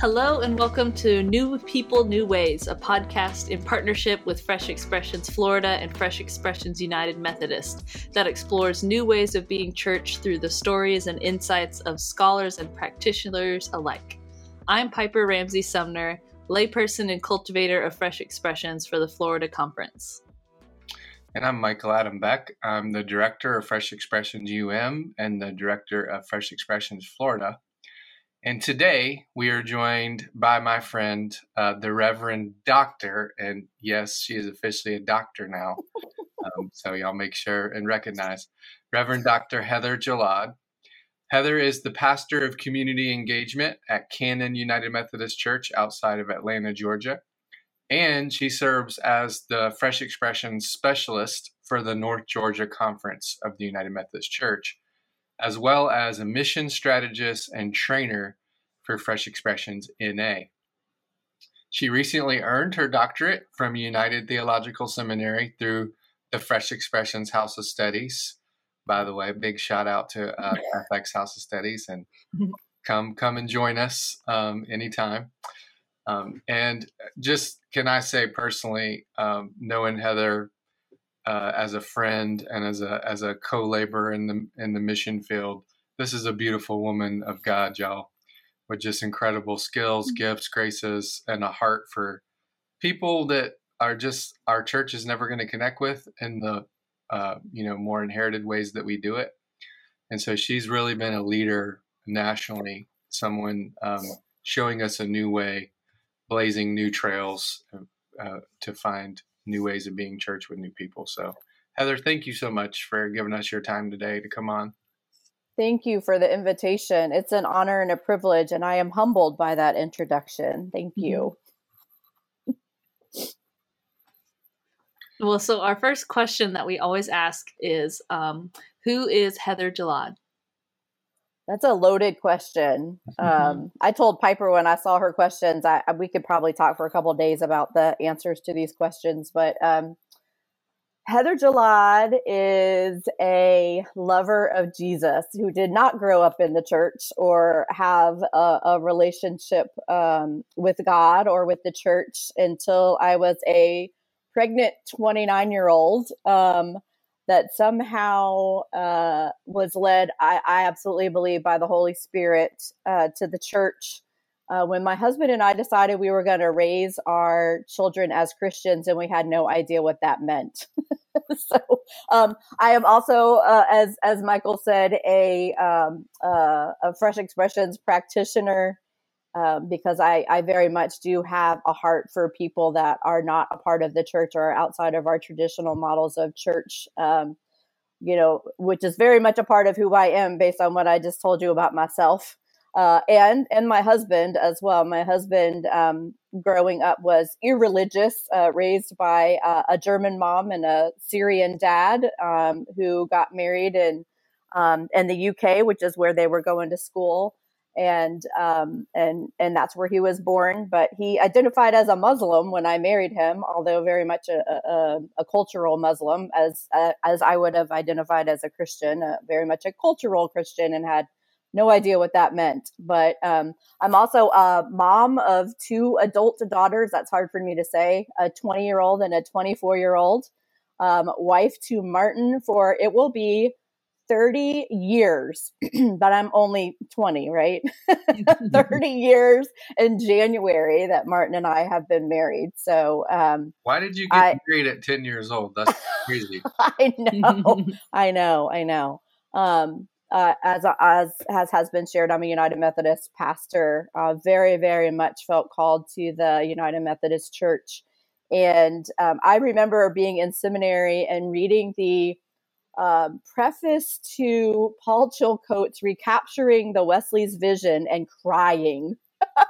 Hello, and welcome to New People, New Ways, a podcast in partnership with Fresh Expressions Florida and Fresh Expressions United Methodist that explores new ways of being church through the stories and insights of scholars and practitioners alike. I'm Piper Ramsey Sumner, layperson and cultivator of Fresh Expressions for the Florida Conference. And I'm Michael Adam Beck. I'm the director of Fresh Expressions UM and the director of Fresh Expressions Florida. And today we are joined by my friend, uh, the Reverend Doctor. And yes, she is officially a doctor now. Um, so y'all make sure and recognize Reverend Dr. Heather Jallad. Heather is the pastor of community engagement at Cannon United Methodist Church outside of Atlanta, Georgia. And she serves as the Fresh Expression specialist for the North Georgia Conference of the United Methodist Church as well as a mission strategist and trainer for Fresh Expressions NA. She recently earned her doctorate from United Theological Seminary through the Fresh Expressions House of Studies. By the way, big shout out to uh, FX House of Studies and come come and join us um, anytime. Um, and just can I say personally, um, knowing Heather uh, as a friend and as a as a co-laborer in the in the mission field. This is a beautiful woman of God, y'all, with just incredible skills, mm-hmm. gifts, graces, and a heart for people that are just our church is never going to connect with in the uh, you know more inherited ways that we do it. And so she's really been a leader nationally, someone um, showing us a new way, blazing new trails uh, to find new ways of being church with new people. So, Heather, thank you so much for giving us your time today to come on. Thank you for the invitation. It's an honor and a privilege, and I am humbled by that introduction. Thank you. Well, so our first question that we always ask is um, Who is Heather Jallad? That's a loaded question. Mm-hmm. Um, I told Piper when I saw her questions, I, we could probably talk for a couple days about the answers to these questions. But um, Heather Jallad is a lover of Jesus who did not grow up in the church or have a, a relationship um, with God or with the church until I was a pregnant 29 year old. Um, that somehow uh, was led, I, I, absolutely believe, by the Holy Spirit uh, to the church. Uh, when my husband and I decided we were going to raise our children as Christians, and we had no idea what that meant. so, um, I am also, uh, as as Michael said, a um, uh, a Fresh Expressions practitioner um, because I, I very much do have a heart for people that are not a part of the church or outside of our traditional models of church. Um, you know, which is very much a part of who I am based on what I just told you about myself. Uh, and and my husband as well. My husband, um, growing up, was irreligious, uh, raised by uh, a German mom and a Syrian dad, um, who got married in um, in the UK, which is where they were going to school and um, and and that's where he was born. But he identified as a Muslim when I married him, although very much a, a, a cultural Muslim, as uh, as I would have identified as a Christian, uh, very much a cultural Christian, and had no idea what that meant. But um, I'm also a mom of two adult daughters. That's hard for me to say: a 20 year old and a 24 year old. Um, wife to Martin for it will be 30 years, but I'm only 20, right? 30 years in January that Martin and I have been married. So, um, why did you get I, married at 10 years old? That's crazy. I know, I know, I know. Um, uh, as as has has been shared, I'm a United Methodist pastor. Uh, very, very much felt called to the United Methodist Church, and um, I remember being in seminary and reading the um, preface to Paul Chilcote's recapturing the Wesley's vision and crying.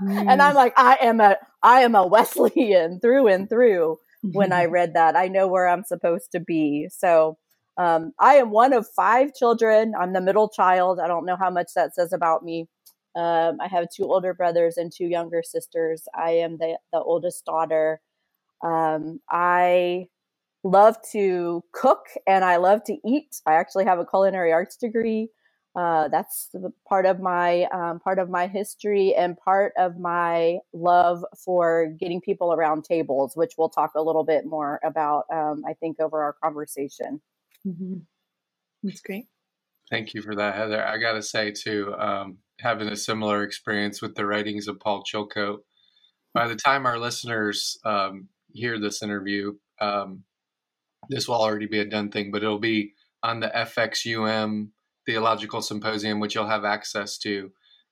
mm. and I'm like, I am a I am a Wesleyan through and through when I read that. I know where I'm supposed to be. So um, I am one of five children. I'm the middle child. I don't know how much that says about me. Um, I have two older brothers and two younger sisters. I am the, the oldest daughter. Um, I love to cook and I love to eat. I actually have a culinary arts degree. uh, that's part of my um, part of my history and part of my love for getting people around tables, which we'll talk a little bit more about. Um, I think over our conversation. Mm-hmm. That's great. Thank you for that, Heather. I got to say too, um, having a similar experience with the writings of Paul Chilcote. By the time our listeners um, hear this interview, um, this will already be a done thing, but it'll be on the FXUM Theological Symposium, which you'll have access to.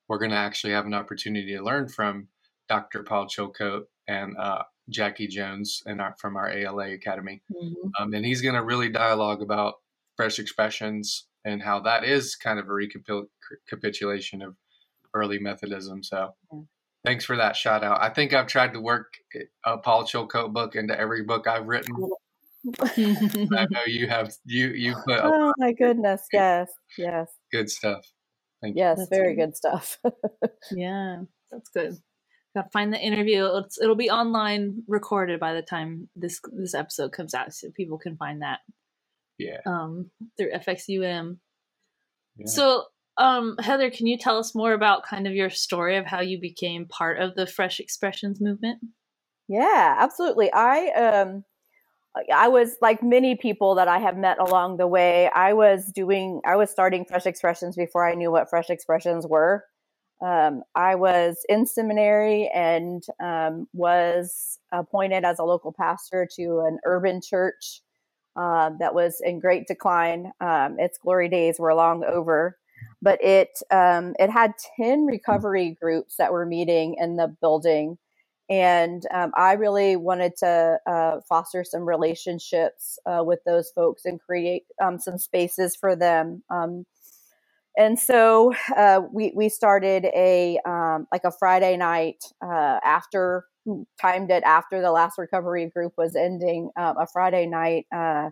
We're going to actually have an opportunity to learn from Dr. Paul Chilcote and uh, Jackie Jones and our, from our ALA Academy. Mm-hmm. Um, and he's going to really dialogue about fresh expressions and how that is kind of a recapitulation of early Methodism. So yeah. thanks for that shout out. I think I've tried to work a Paul Chilcote book into every book I've written. I know you have you you put Oh my goodness, yes. Yes. Good stuff. Thank you. yes, very good stuff. yeah, that's good. Gotta find the interview. It's, it'll be online recorded by the time this this episode comes out, so people can find that. Yeah. Um, through FXUM. Yeah. So, um, Heather, can you tell us more about kind of your story of how you became part of the Fresh Expressions movement? Yeah, absolutely. I um I was like many people that I have met along the way. I was doing, I was starting Fresh Expressions before I knew what Fresh Expressions were. Um, I was in seminary and um, was appointed as a local pastor to an urban church uh, that was in great decline. Um, its glory days were long over, but it um, it had ten recovery groups that were meeting in the building and um, I really wanted to uh, foster some relationships uh, with those folks and create um, some spaces for them. Um, and so uh, we we started a um, like a Friday night uh, after timed it after the last recovery group was ending. Um, a Friday night uh,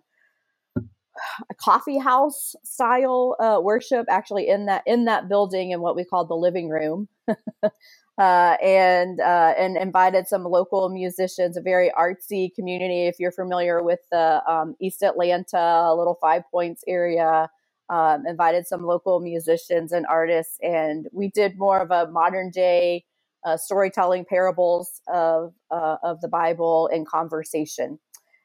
a coffee house style uh, worship actually in that in that building in what we called the living room uh, and uh, and invited some local musicians, a very artsy community. If you're familiar with the um, East Atlanta, Little Five Points area, um, invited some local musicians and artists, and we did more of a modern day uh, storytelling, parables of uh, of the Bible and conversation.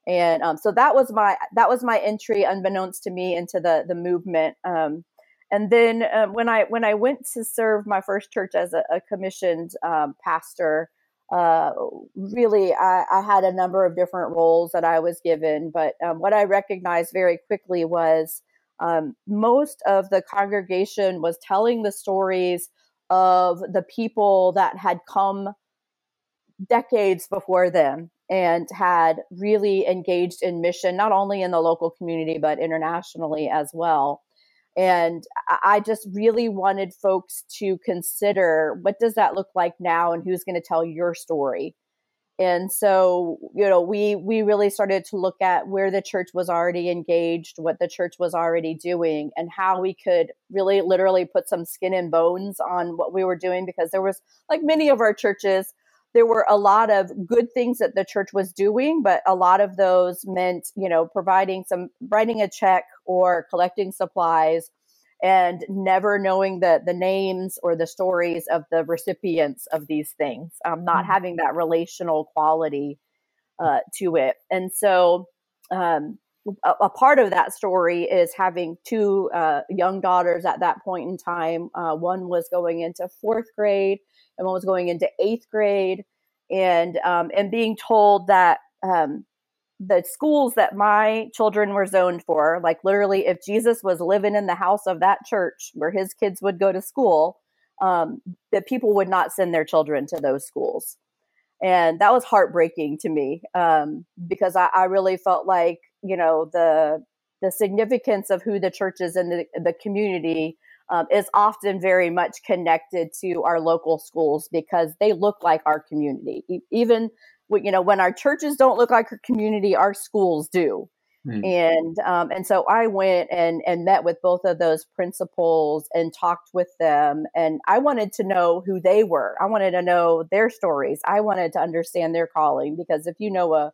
And um, so that was my that was my entry, unbeknownst to me, into the the movement. Um, and then uh, when I when I went to serve my first church as a, a commissioned um, pastor, uh, really I, I, had a number of different roles that I was given. But um, what I recognized very quickly was um, most of the congregation was telling the stories of the people that had come decades before them and had really engaged in mission, not only in the local community, but internationally as well. And I just really wanted folks to consider what does that look like now and who's going to tell your story. And so, you know, we we really started to look at where the church was already engaged, what the church was already doing, and how we could really literally put some skin and bones on what we were doing because there was like many of our churches there were a lot of good things that the church was doing, but a lot of those meant, you know, providing some, writing a check or collecting supplies and never knowing the the names or the stories of the recipients of these things, um, not mm-hmm. having that relational quality uh, to it. And so, um, a, a, part of that story is having two uh, young daughters at that point in time. Uh, one was going into fourth grade, one was going into eighth grade, and um, and being told that um, the schools that my children were zoned for, like literally, if Jesus was living in the house of that church where his kids would go to school, um, that people would not send their children to those schools. And that was heartbreaking to me um, because I, I really felt like, you know, the the significance of who the church is in the, the community um, is often very much connected to our local schools because they look like our community. even you know when our churches don't look like our community our schools do mm. and um, and so i went and and met with both of those principals and talked with them and i wanted to know who they were i wanted to know their stories i wanted to understand their calling because if you know a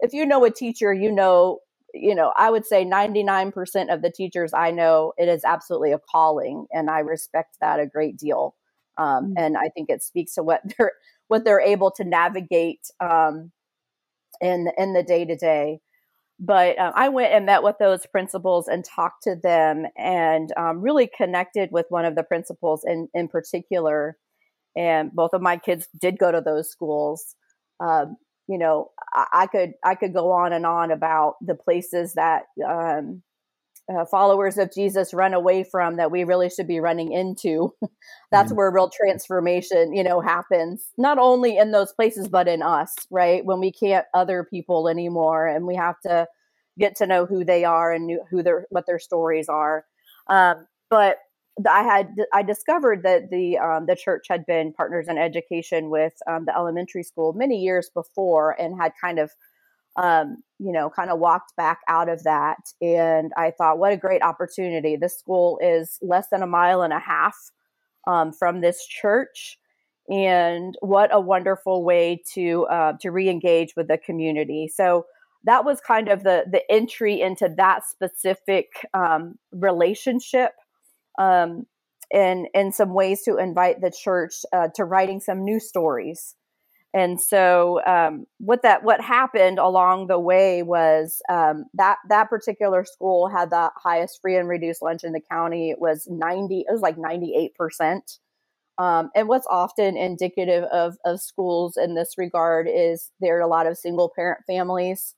if you know a teacher you know you know, I would say 99% of the teachers I know, it is absolutely a calling, and I respect that a great deal. Um, mm-hmm. And I think it speaks to what they're what they're able to navigate um, in in the day to day. But uh, I went and met with those principals and talked to them, and um, really connected with one of the principals in in particular. And both of my kids did go to those schools. Um, you know, I, I, could I could go on and on about the places that um, uh, followers of Jesus run away from that we really should be running into. That's mm-hmm. where real transformation, you know, happens. Not only in those places, but in us, right? When we can't other people anymore, and we have to get to know who they are and who their what their stories are. Um, but I had I discovered that the um, the church had been partners in education with um, the elementary school many years before, and had kind of um, you know kind of walked back out of that. And I thought, what a great opportunity! This school is less than a mile and a half um, from this church, and what a wonderful way to uh, to reengage with the community. So that was kind of the the entry into that specific um, relationship um, and in some ways to invite the church uh, to writing some new stories. And so, um, what that what happened along the way was um, that that particular school had the highest free and reduced lunch in the county. It was ninety. It was like ninety eight percent. Um, and what's often indicative of, of schools in this regard is there are a lot of single parent families.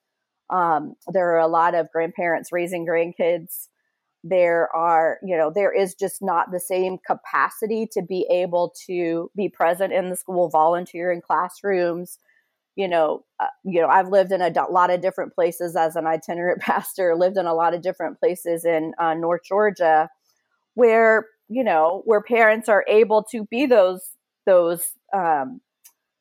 Um, there are a lot of grandparents raising grandkids there are you know there is just not the same capacity to be able to be present in the school volunteer in classrooms. You know uh, you know i've lived in a lot of different places as an itinerant pastor lived in a lot of different places in uh, north georgia where you know where parents are able to be those those um,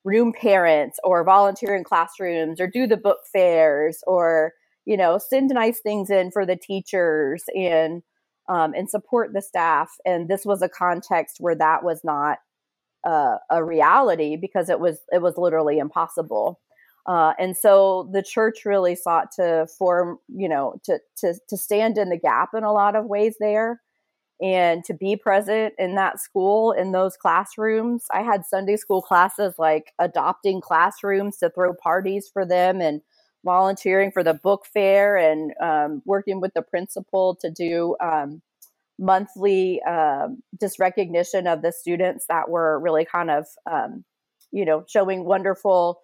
room parents or volunteer in classrooms or do the book fairs or you know, send nice things in for the teachers and um, and support the staff. And this was a context where that was not uh, a reality because it was it was literally impossible. Uh, and so the church really sought to form, you know, to to to stand in the gap in a lot of ways there, and to be present in that school in those classrooms. I had Sunday school classes like adopting classrooms to throw parties for them and volunteering for the book fair and um, working with the principal to do um, monthly um, just recognition of the students that were really kind of um, you know showing wonderful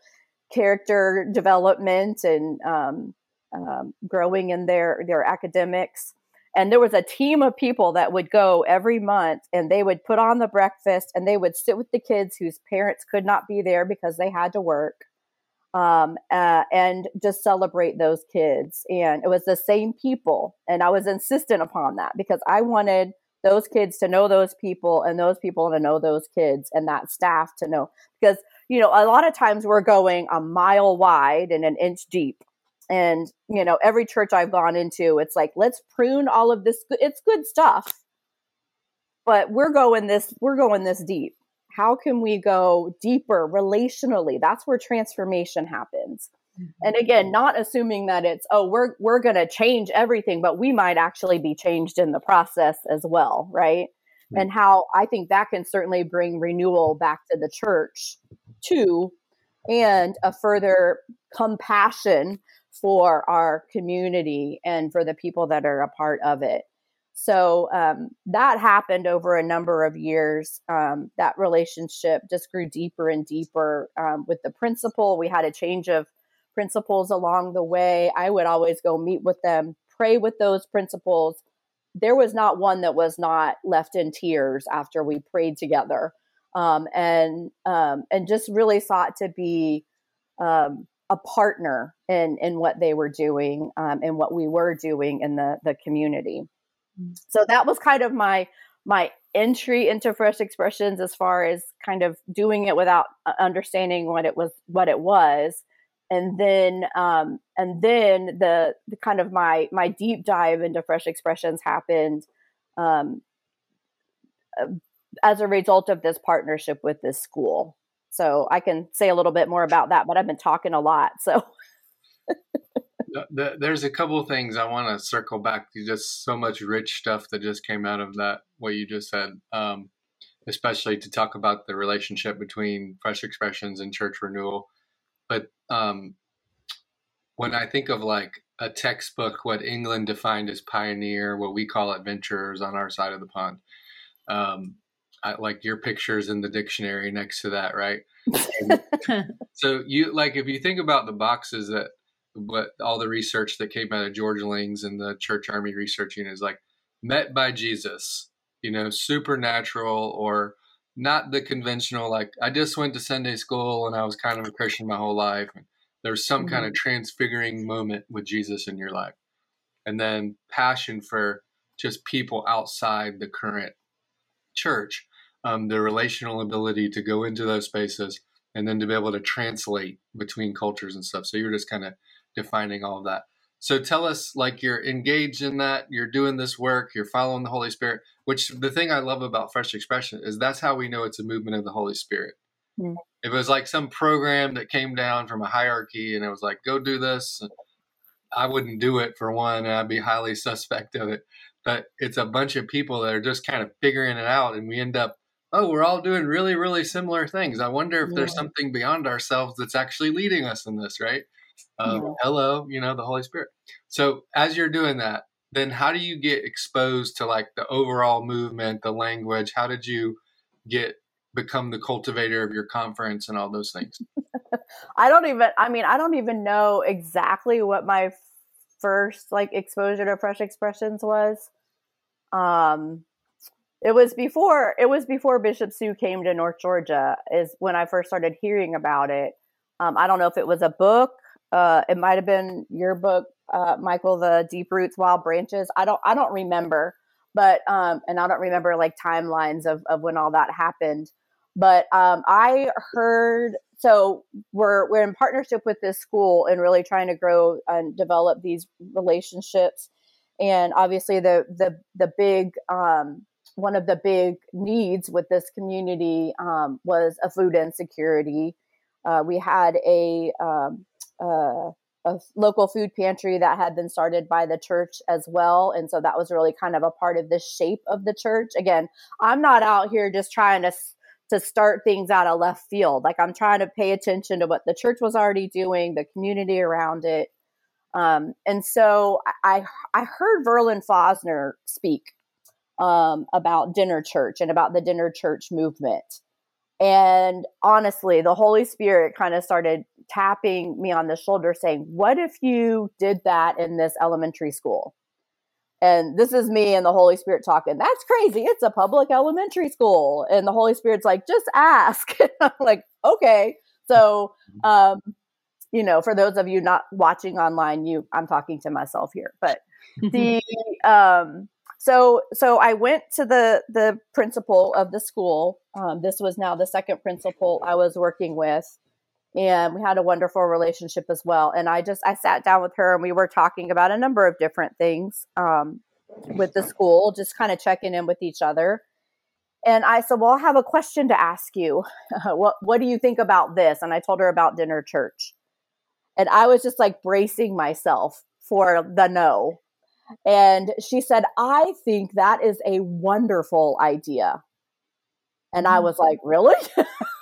character development and um, um, growing in their their academics. And there was a team of people that would go every month and they would put on the breakfast and they would sit with the kids whose parents could not be there because they had to work um, uh, and just celebrate those kids. And it was the same people. And I was insistent upon that because I wanted those kids to know those people and those people to know those kids and that staff to know. Because, you know, a lot of times we're going a mile wide and an inch deep. And, you know, every church I've gone into, it's like, let's prune all of this. It's good stuff. But we're going this, we're going this deep how can we go deeper relationally that's where transformation happens mm-hmm. and again not assuming that it's oh we're we're going to change everything but we might actually be changed in the process as well right mm-hmm. and how i think that can certainly bring renewal back to the church too and a further compassion for our community and for the people that are a part of it so um, that happened over a number of years. Um, that relationship just grew deeper and deeper um, with the principal. We had a change of principals along the way. I would always go meet with them, pray with those principals. There was not one that was not left in tears after we prayed together, um, and um, and just really sought to be um, a partner in in what they were doing and what we were doing in the the community. So that was kind of my my entry into fresh expressions as far as kind of doing it without uh, understanding what it was what it was. And then um and then the, the kind of my my deep dive into fresh expressions happened um uh, as a result of this partnership with this school. So i can say a little bit more about that but i've been talking a lot so there's a couple of things I want to circle back to. Just so much rich stuff that just came out of that. What you just said, um, especially to talk about the relationship between fresh expressions and church renewal. But um, when I think of like a textbook, what England defined as pioneer, what we call adventurers on our side of the pond. Um, I, like your pictures in the dictionary next to that, right? so you like if you think about the boxes that what all the research that came out of George Lings and the church army Research Unit is like met by Jesus, you know, supernatural or not the conventional like I just went to Sunday school and I was kind of a Christian my whole life. And there's some mm-hmm. kind of transfiguring moment with Jesus in your life. And then passion for just people outside the current church, um, the relational ability to go into those spaces and then to be able to translate between cultures and stuff. So you're just kind of defining all of that. So tell us, like you're engaged in that, you're doing this work, you're following the Holy Spirit. Which the thing I love about Fresh Expression is that's how we know it's a movement of the Holy Spirit. Mm. If it was like some program that came down from a hierarchy and it was like, go do this, I wouldn't do it for one, and I'd be highly suspect of it. But it's a bunch of people that are just kind of figuring it out, and we end up, oh, we're all doing really, really similar things. I wonder if yeah. there's something beyond ourselves that's actually leading us in this, right? Um, yeah. Hello, you know, the Holy Spirit. So as you're doing that, then how do you get exposed to like the overall movement, the language? How did you get become the cultivator of your conference and all those things? I don't even I mean, I don't even know exactly what my first like exposure to fresh expressions was. Um it was before it was before Bishop Sue came to North Georgia is when I first started hearing about it. Um, I don't know if it was a book uh, it might have been your book, uh, Michael, the Deep Roots, Wild Branches. I don't, I don't remember, but um, and I don't remember like timelines of of when all that happened. But um, I heard so we're we're in partnership with this school and really trying to grow and develop these relationships. And obviously, the the the big um, one of the big needs with this community um, was a food insecurity. Uh, we had a um, uh, a local food pantry that had been started by the church as well. And so that was really kind of a part of the shape of the church. Again, I'm not out here just trying to to start things out of left field. Like I'm trying to pay attention to what the church was already doing, the community around it. Um, and so I I heard Verlon Fosner speak um, about dinner church and about the dinner church movement. And honestly, the Holy Spirit kind of started tapping me on the shoulder saying, What if you did that in this elementary school? And this is me and the Holy Spirit talking. That's crazy. It's a public elementary school. And the Holy Spirit's like, just ask. I'm like, okay. So, um, you know, for those of you not watching online, you I'm talking to myself here. But the um so so I went to the the principal of the school. Um, this was now the second principal I was working with, and we had a wonderful relationship as well. And I just I sat down with her and we were talking about a number of different things um, with the school, just kind of checking in with each other. And I said, "Well, I have a question to ask you. what what do you think about this?" And I told her about dinner church, and I was just like bracing myself for the no and she said, I think that is a wonderful idea. And I mm. was like, Really?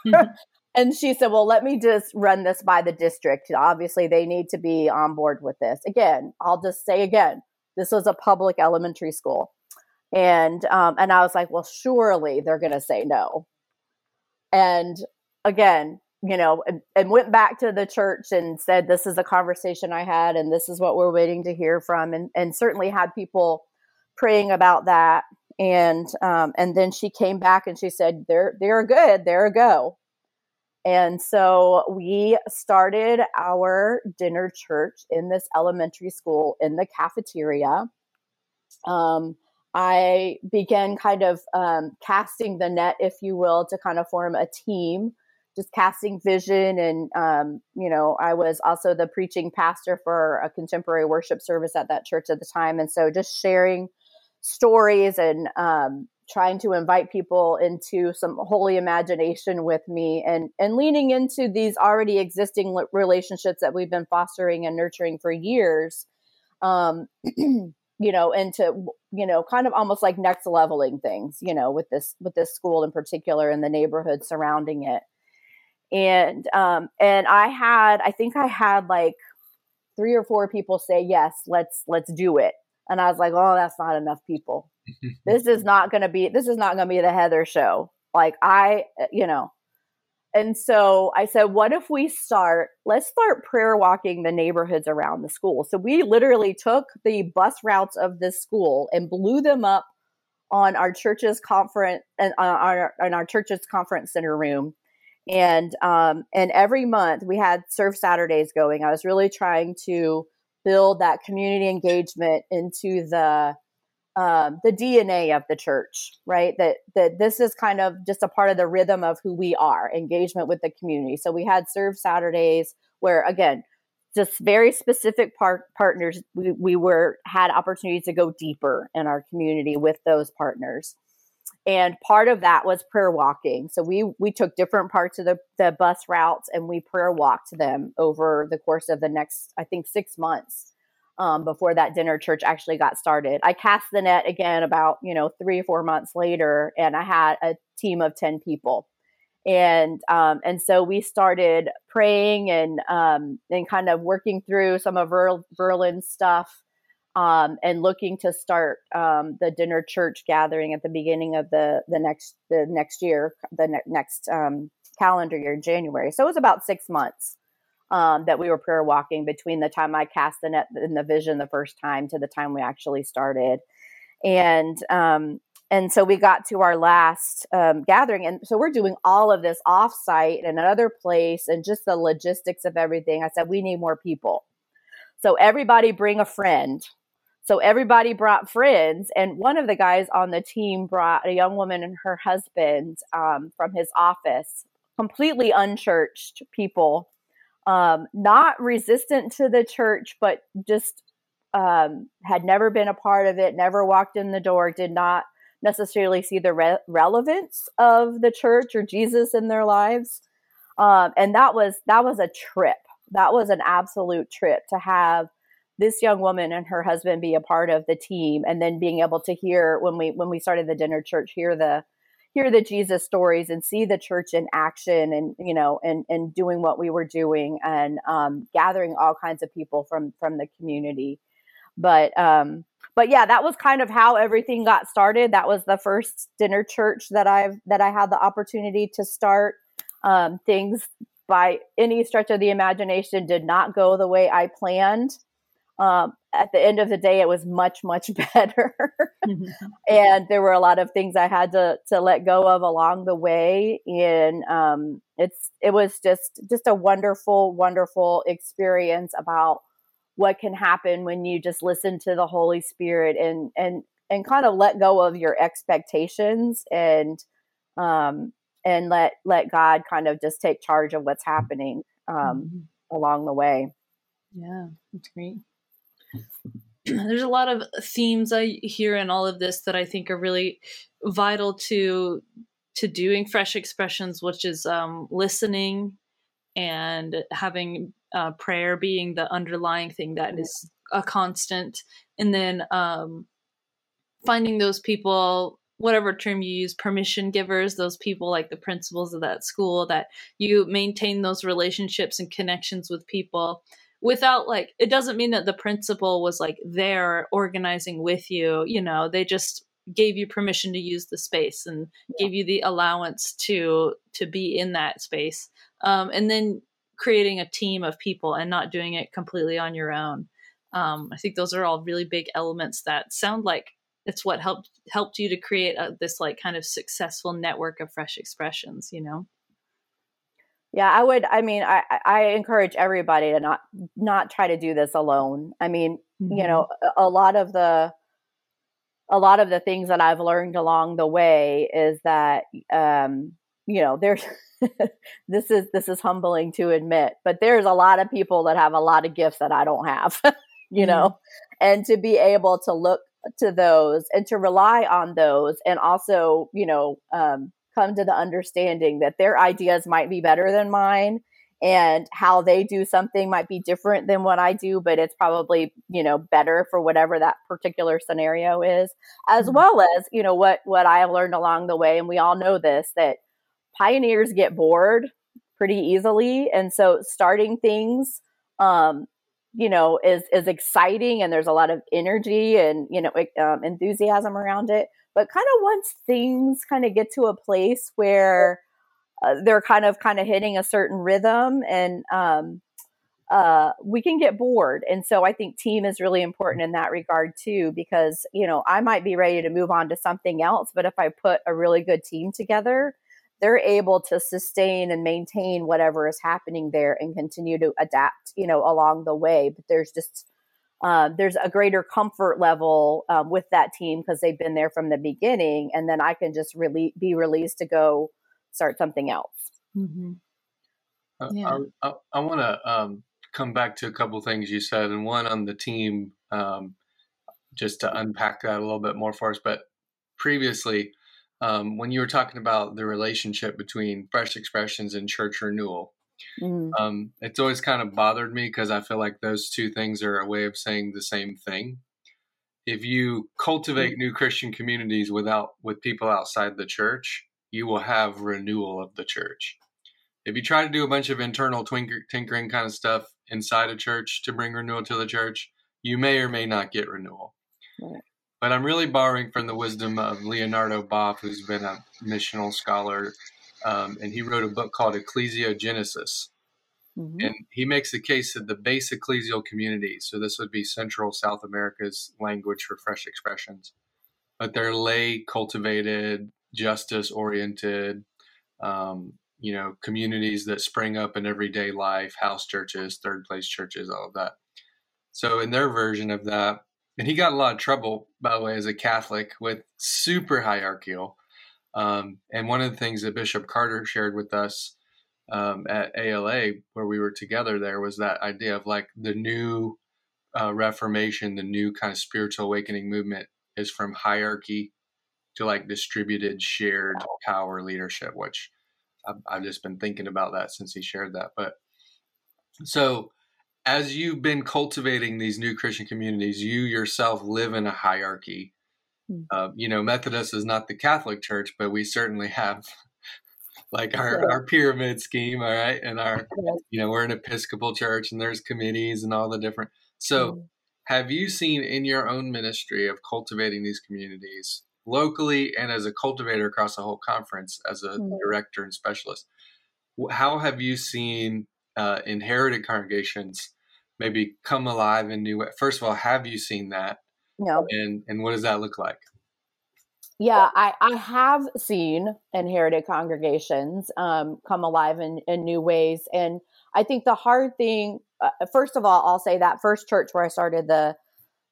Mm-hmm. and she said, Well, let me just run this by the district. Obviously, they need to be on board with this. Again, I'll just say again, this was a public elementary school. And um, and I was like, Well, surely they're gonna say no. And again, you know, and, and, went back to the church and said, This is a conversation I had, and this is what we're waiting to hear from. And, and certainly had people praying about that. And um, and then she came back and she said, They're they're good, they're a go. And so we started our dinner church in this elementary school in the cafeteria. Um, I began kind of um, casting the net, if you will, to kind of form a team just casting vision and um, you know i was also the preaching pastor for a contemporary worship service at that church at the time. And so just sharing stories and um, trying to invite people into some holy imagination with me and and leaning into these already existing relationships that we've been fostering and nurturing for years um you know and to you know kind of almost like next leveling things you know with this with this school in particular and the neighborhood surrounding it and um and i had i think i had like three or four people say yes let's let's do it. And i was like oh that's not enough people. This is not going to be this is not going to be the heather show. Like i uh, you know. And so i said what if we start let's start prayer walking the neighborhoods around the school. So we literally took the bus routes of this school and blew them up on our church's conference and uh, on our, on our church's conference center room and um and every month we had serve saturdays going i was really trying to build that community engagement into the um, the DNA of the church, right? That that this is kind of just a part of the rhythm of who we are, engagement with the community. So we had serve Saturdays where again, just very specific par- partners. We, we were had opportunities to go deeper in our community with those partners, and part of that was prayer walking. So we we took different parts of the the bus routes and we prayer walked them over the course of the next, I think, six months um, before that dinner church actually got started. I cast the net again about, you know, three or four months later, and I had a team of 10 people. And um, and so we started praying and um, and kind of working through some of Ver- Verlon's stuff um, and looking to start um, the dinner church gathering at the beginning of the the next the next year, the ne- next um, calendar year, January. So it was about six months um, that we were prayer walking between the time I cast the net in the vision the first time to the time we actually started. And um, and so we got to our last um, gathering, and so we're doing all of this offsite in another place, and just the logistics of everything. I said we need more people, so everybody bring a friend. So everybody brought friends, and one of the guys on the team brought a young woman and her husband um, from his office, completely unchurched people um, not resistant to the church, but just um, had never been a part of it, never walked in the door, did not necessarily see the re- relevance of the church or Jesus in their lives. Um, and that was that was a trip. That was an absolute trip to have this young woman and her husband be a part of the team, and then being able to hear when we when we started the dinner church, hear the hear the Jesus stories and see the church in action and you know and and doing what we were doing and um, gathering all kinds of people from from the community. But um but yeah that was kind of how everything got started. That was the first dinner church that i've that i had the opportunity to start. Um, things by any stretch of the imagination did not go the way i planned um, at the end of the day, it was much, much better. mm-hmm. And there were a lot of things I had to, to let go of along the way. And um, it's, it was just, just a wonderful, wonderful experience about what can happen when you just listen to the Holy Spirit and, and, and kind of let go of your expectations and, um, and let, let God kind of just take charge of what's happening, um, mm-hmm. along the way. Yeah, that's great. There's a lot of themes I hear in all of this that I think are really vital to to doing fresh expressions, which is um, listening and having uh, prayer being the underlying thing that is a constant, and then um, finding those people whatever term you use permission givers those people like the principals of that school that you maintain those relationships and connections with people without like it doesn't mean that the principal was like there organizing with you you know they just gave you permission to use the space and yeah. gave you the allowance to to be in that space um, and then creating a team of people and not doing it completely on your own um, i think those are all really big elements that sound like it's what helped helped you to create a, this like kind of successful network of fresh expressions you know yeah, I would. I mean, I, I encourage everybody to not not try to do this alone. I mean, mm-hmm. you know, a, lot of the a lot of the things that I've learned along the way is that um, you know, there's this is this is humbling to admit, but there's a lot of people that have a lot of gifts that I don't have, you mm-hmm. know, and to be able to look to those and to rely on those and also you know um, come to the understanding that their ideas might be better than mine and how they do something might be different than what I do, but it's probably, you know, better for whatever that particular scenario is, as mm-hmm. well as, you know, what what I have learned along the way and we all know this that pioneers get bored pretty easily and so starting things um you know is is exciting and there's a lot of energy and you know um, enthusiasm around it. But kind of once things kind of get to a place where uh, they're kind of kind of hitting a certain rhythm and um, uh, we can get bored. And so i think team is really important in that regard too because you know i might be ready to move on to something else but if i put a really good team together they're able to sustain and maintain whatever is happening there and continue to adapt you know along the way but there's just uh, there's a greater comfort level um, with that team because they've been there from the beginning and then i can just really be released to go start something else mm-hmm. yeah. i, I, I want to um, come back to a couple things you said and one on the team um, just to unpack that a little bit more for us but previously um, when you were talking about the relationship between fresh expressions and church renewal mm. um, it's always kind of bothered me because i feel like those two things are a way of saying the same thing if you cultivate mm. new christian communities without with people outside the church you will have renewal of the church if you try to do a bunch of internal twinker, tinkering kind of stuff inside a church to bring renewal to the church you may or may not get renewal right. But I'm really borrowing from the wisdom of Leonardo Boff, who's been a missional scholar, um, and he wrote a book called Ecclesiogenesis. Mm-hmm. And he makes the case that the base ecclesial community, so this would be Central South America's language for fresh expressions, but they're lay cultivated, justice oriented, um, you know, communities that spring up in everyday life, house churches, third place churches, all of that. So, in their version of that, and he got a lot of trouble, by the way, as a Catholic with super hierarchical. Um, and one of the things that Bishop Carter shared with us um, at ALA, where we were together there, was that idea of like the new uh, Reformation, the new kind of spiritual awakening movement is from hierarchy to like distributed, shared power leadership, which I've, I've just been thinking about that since he shared that. But so as you've been cultivating these new Christian communities, you yourself live in a hierarchy. Mm. Uh, you know, Methodist is not the Catholic Church, but we certainly have like our, our pyramid scheme, all right, and our you know we're an Episcopal church, and there's committees and all the different. So, mm. have you seen in your own ministry of cultivating these communities locally and as a cultivator across the whole conference, as a mm. director and specialist? How have you seen uh, inherited congregations maybe come alive in new ways? First of all, have you seen that? No. And and what does that look like? Yeah, I, I have seen inherited congregations um, come alive in, in new ways. And I think the hard thing, uh, first of all, I'll say that first church where I started the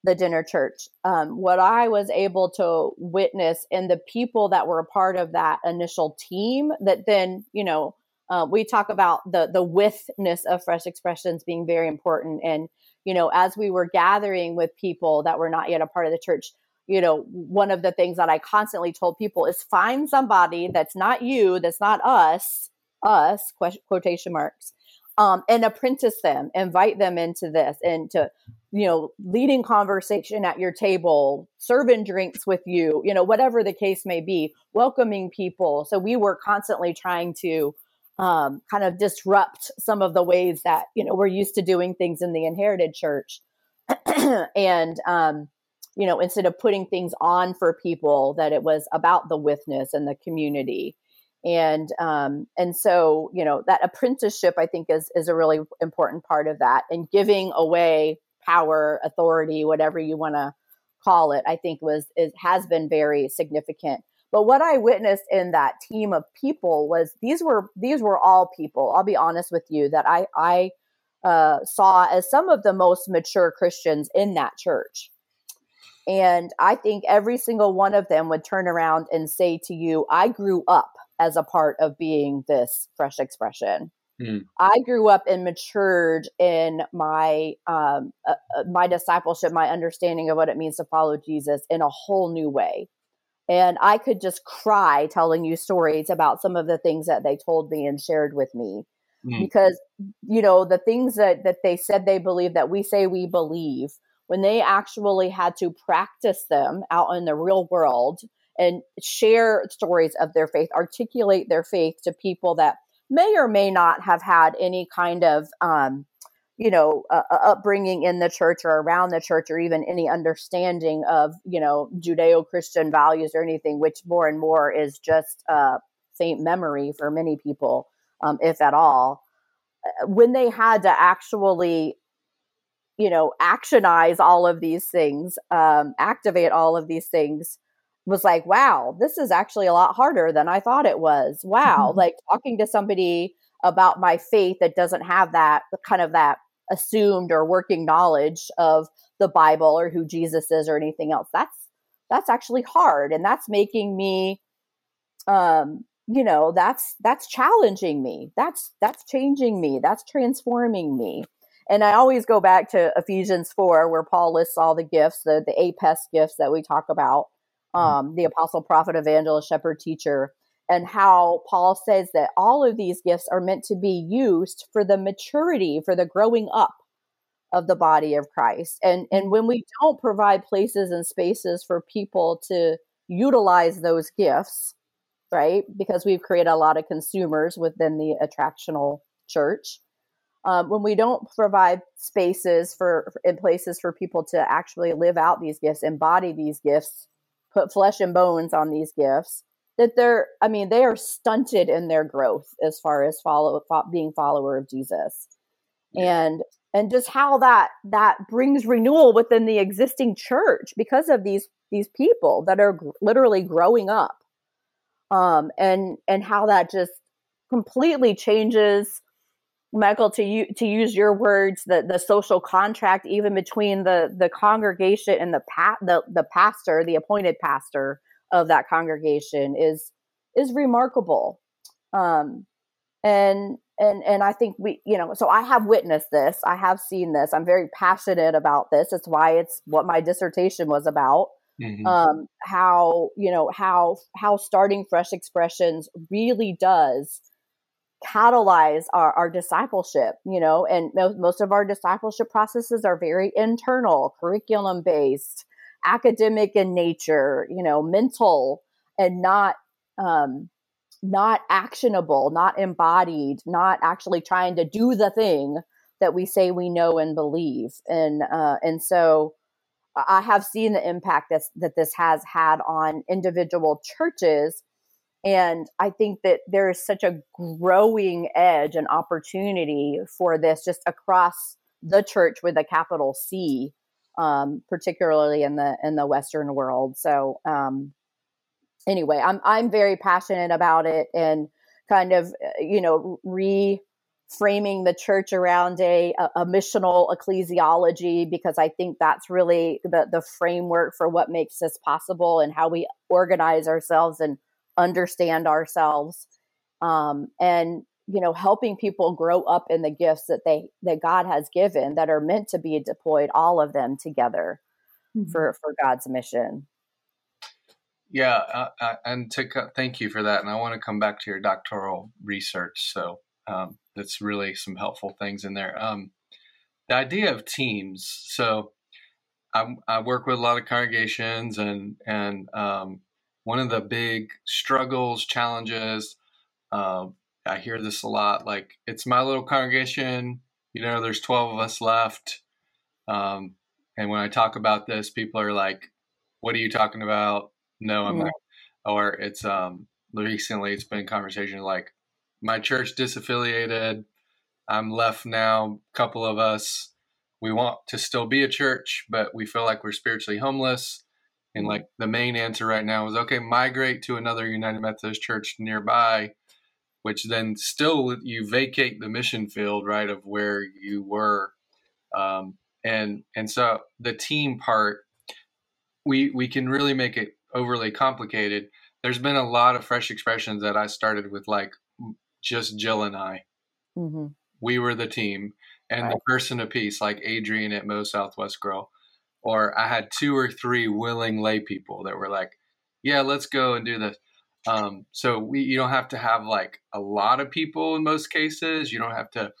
the dinner church, um, what I was able to witness and the people that were a part of that initial team that then, you know, uh, we talk about the the withness of fresh expressions being very important. And you know as we were gathering with people that were not yet a part of the church you know one of the things that i constantly told people is find somebody that's not you that's not us us quotation marks um, and apprentice them invite them into this and to you know leading conversation at your table serving drinks with you you know whatever the case may be welcoming people. So we were constantly trying to um, kind of disrupt some of the ways that you know we're used to doing things in the inherited church. And um, you know instead of putting things on for people that it was about the witness and the community. And um, and so you know that apprenticeship i think is is a really important part of that. And giving away power authority whatever you want to call it i think was is has been very significant but what I witnessed in that team of people was these were these were all people. I'll be honest with you that I I uh, saw as some of the most mature Christians in that church. And I think every single one of them would turn around and say to you, I grew up as a part of being this fresh expression. Mm. I grew up and matured in my um, uh, uh, my discipleship, my understanding of what it means to follow Jesus in a whole new way. And I could just cry telling you stories about some of the things that they told me and shared with me. Mm. Because, you know, the things that, that they said they believe that we say we believe, when they actually had to practice them out in the real world and share stories of their faith, articulate their faith to people that may or may not have had any kind of um, you know uh, upbringing in the church or around the church or even any understanding of you know judeo-christian values or anything which more and more is just uh, faint memory for many people um, if at all uh, when they had to actually you know actionize all of these things um, activate all of these things was like, wow, this is actually a lot harder than I thought it was. Wow. Mm-hmm. Like talking to somebody about my faith that doesn't have that kind of that assumed or working knowledge of the Bible or who Jesus is or anything else. That's that's actually hard and that's making me um you know that's that's challenging me that's that's changing me that's transforming me and i always go back to ephesians 4 where paul lists all the gifts the the APEST gifts that we talk about Mm-hmm. um, the apostle, prophet, evangelist, shepherd, teacher, and how Paul says that all of these gifts are meant to be used for the maturity, for the growing up of the body of Christ. And and when we don't provide places and spaces for people to utilize those gifts, right? Because we've created a lot of consumers within the attractional church. Um, when we don't provide spaces for in places for people to actually live out these gifts, embody these gifts, put flesh and bones on these gifts that they're i mean they are stunted in their growth as far as follow being follower of jesus. Yeah. and and just how that that brings renewal within the existing church because of these these people that are g- literally growing up. Um and and how that just completely changes Michael, to you to use your words, the the social contract even between the the congregation and the pat the the pastor, the appointed pastor of that congregation is is remarkable. Um, and and and I think we, you know, so I have witnessed this. I have seen this. I'm very passionate about this. It's why it's what my dissertation was about. Mm-hmm. Um, how you know how how starting fresh expressions really does catalyze our, our discipleship you know and most, most of our discipleship processes are very internal curriculum based academic in nature you know mental and not um not actionable not embodied not actually trying to do the thing that we say we know and believe. And uh and so i have seen the impact that that this has had on individual churches. And I think that there is such a growing edge and opportunity for this just across the church with a capital C, um, particularly in the in the Western world. So um, anyway, I'm I'm very passionate about it and kind of uh, you know reframing the church around a, a missional ecclesiology because I think that's really the the framework for what makes this possible and how we organize ourselves and understand ourselves um, and you know helping people grow up in the gifts that they that god has given that are meant to be deployed all of them together mm-hmm. for for god's mission yeah uh, uh, and to thank you for that and i want to come back to your doctoral research so um, that's really some helpful things in there um, the idea of teams so I, I, work with a lot of congregations and and um, one of the big struggles, challenges, uh, I hear this a lot like, it's my little congregation, you know, there's 12 of us left. Um, and when I talk about this, people are like, what are you talking about? No, I'm not. Or it's, um, recently it's been conversation like, my church disaffiliated. I'm left now, a couple of us. We want to still be a church, but we feel like we're spiritually homeless. And like the main answer right now is okay, migrate to another United Methodist church nearby, which then still you vacate the mission field, right, of where you were. Um, and and so the team part, we we can really make it overly complicated. There's been a lot of fresh expressions that I started with like just Jill and I. mm-hmm. we were the team and right. the person of peace like adrian at Moe's Southwest Grill or i had two or three willing lay people that were like yeah let's go and do this um, so we you don't have to have like a lot of people in most cases. You don't have to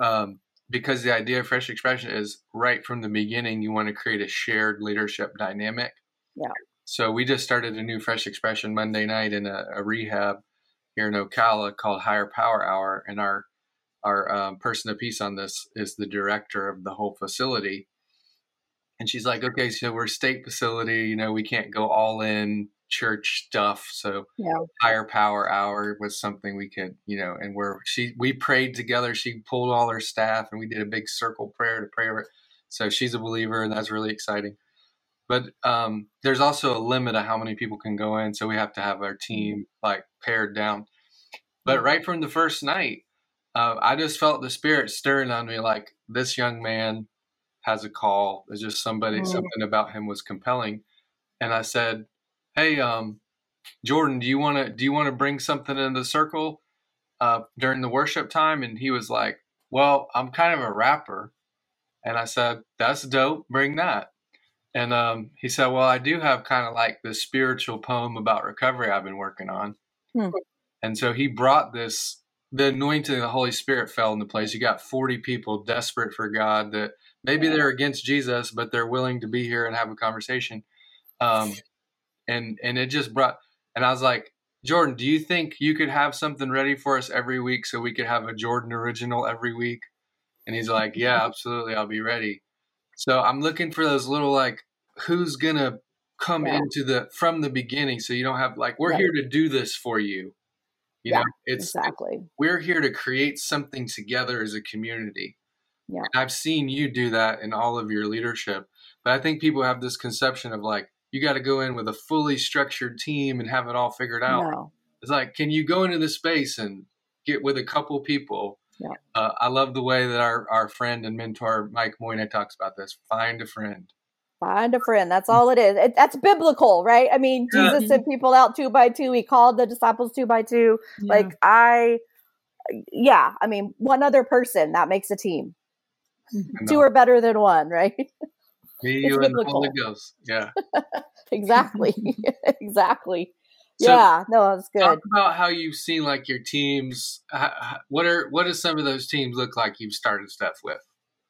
um, because the idea of fresh expression is right from the beginning you want to create a shared leadership dynamic. Yeah. So we just started a new fresh expression monday night in a, a rehab here in ocala called higher power hour and our our um, person of peace on this is the director of the whole facility. And she's like okay so we're state facility you know we can't go all in church stuff. So yeah. higher power hour was something we could, you know, and where she we prayed together. She pulled all her staff and we did a big circle prayer to pray over it. So she's a believer and that's really exciting. But um, there's also a limit of how many people can go in, so we have to have our team like pared down. But right from the first night, uh, I just felt the spirit stirring on me, like this young man has a call. There's just somebody, mm-hmm. something about him was compelling, and I said, hey, um, Jordan, do you want to do you want to bring something in the circle uh, during the worship time? And he was like, well, I'm kind of a rapper, and I said, that's dope, bring that. And um, he said, well, I do have kind of like this spiritual poem about recovery I've been working on. Hmm. And so he brought this. The anointing of the Holy Spirit fell into place. You got 40 people desperate for God that maybe they're against Jesus, but they're willing to be here and have a conversation. Um, and and it just brought and I was like, Jordan, do you think you could have something ready for us every week so we could have a Jordan original every week? And he's like, Yeah, absolutely, I'll be ready. So I'm looking for those little like who's gonna come yeah. into the from the beginning so you don't have like we're right. here to do this for you. You yeah, know, it's exactly we're here to create something together as a community. Yeah. And I've seen you do that in all of your leadership. But I think people have this conception of like, you got to go in with a fully structured team and have it all figured out. No. It's like, can you go into the space and get with a couple people? Yeah. Uh, I love the way that our, our friend and mentor Mike Moynagh talks about this. Find a friend. Find a friend. That's all it is. It, that's biblical, right? I mean, Jesus yeah. sent people out two by two. He called the disciples two by two. Yeah. Like I, yeah. I mean, one other person that makes a team. Two are better than one, right? Me, you, and the Holy Ghost. Yeah. exactly. exactly. So yeah, no, that's good. Talk about how you've seen like your teams. What are what does some of those teams look like you've started stuff with?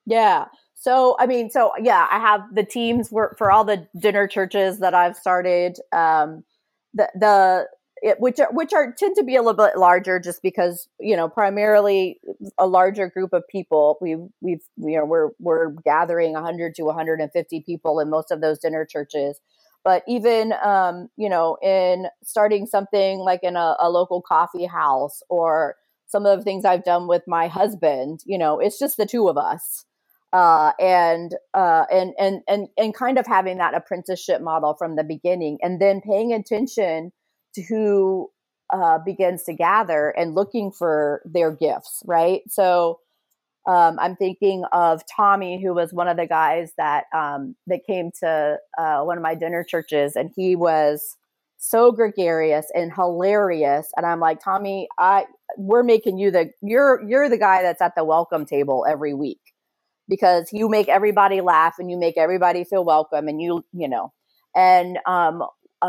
Yeah. So I mean, so yeah, I have the teams work for all the dinner churches that I've started. Um, the the it, which are which are tend to be a little bit larger just because you know primarily a larger group of people. We we've you know we're we're gathering 100 to 150 people in most of those dinner churches. But even um, you know in starting something like in a, a local coffee house or some of the things I've done with my husband you know it's just the two of us. Uh, and uh, and and and and kind of having that apprenticeship model from the beginning and then paying attention who uh, begins to gather and looking for their gifts, right? So um, I'm thinking of Tommy, who was one of the guys that um, that came to uh, one of my dinner churches, and he was so gregarious and hilarious. And I'm like, Tommy, I we're making you the you're you're the guy that's at the welcome table every week because you make everybody laugh and you make everybody feel welcome, and you you know. And um,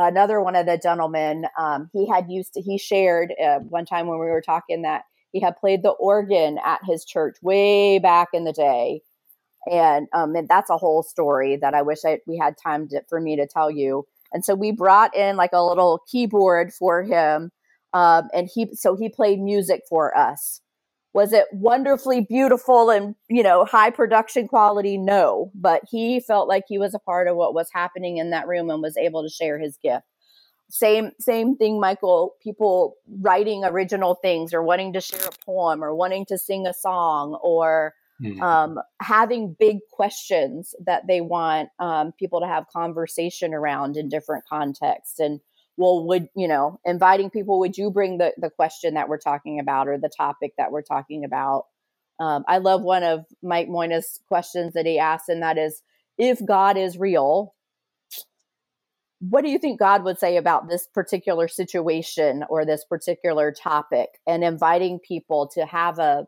another one of the gentlemen, um, he had used to, he shared uh, one time when we were talking that he had played the organ at his church way back in the day. And, um, and that's a whole story that I wish I, we had time to, for me to tell you. And so we brought in like a little keyboard for him. Um, and he, so he played music for us was it wonderfully beautiful and you know high production quality? No but he felt like he was a part of what was happening in that room and was able to share his gift. Same same thing michael. People writing original things or wanting to share a poem or wanting to sing a song or mm. um, having big questions that they want um, people to have conversation around in different contexts. And well would you know inviting people would you bring the the question that we're talking about or the topic that we're talking about um, i love one of mike Moynagh's questions that he asked and that is if god is real what do you think god would say about this particular situation or this particular topic and inviting people to have a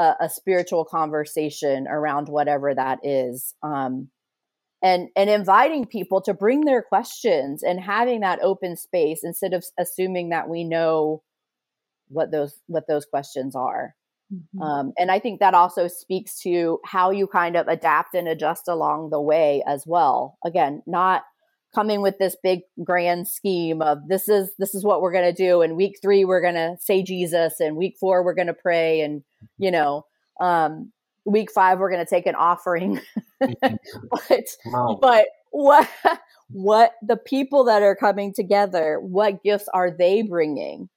a, a spiritual conversation around whatever that is. Um, and and inviting people to bring their questions and having that open space instead of assuming that we know what those what those questions are. Mm-hmm. um, and i think that also speaks to how you kind of adapt and adjust along the way as well. Again not coming with this big grand scheme of this is this is what we're going to do and week three we're going to say jesus and week four we're going to pray and you know um, week five we're going to take an offering. But wow. but what what the people that are coming together what gifts are they bringing?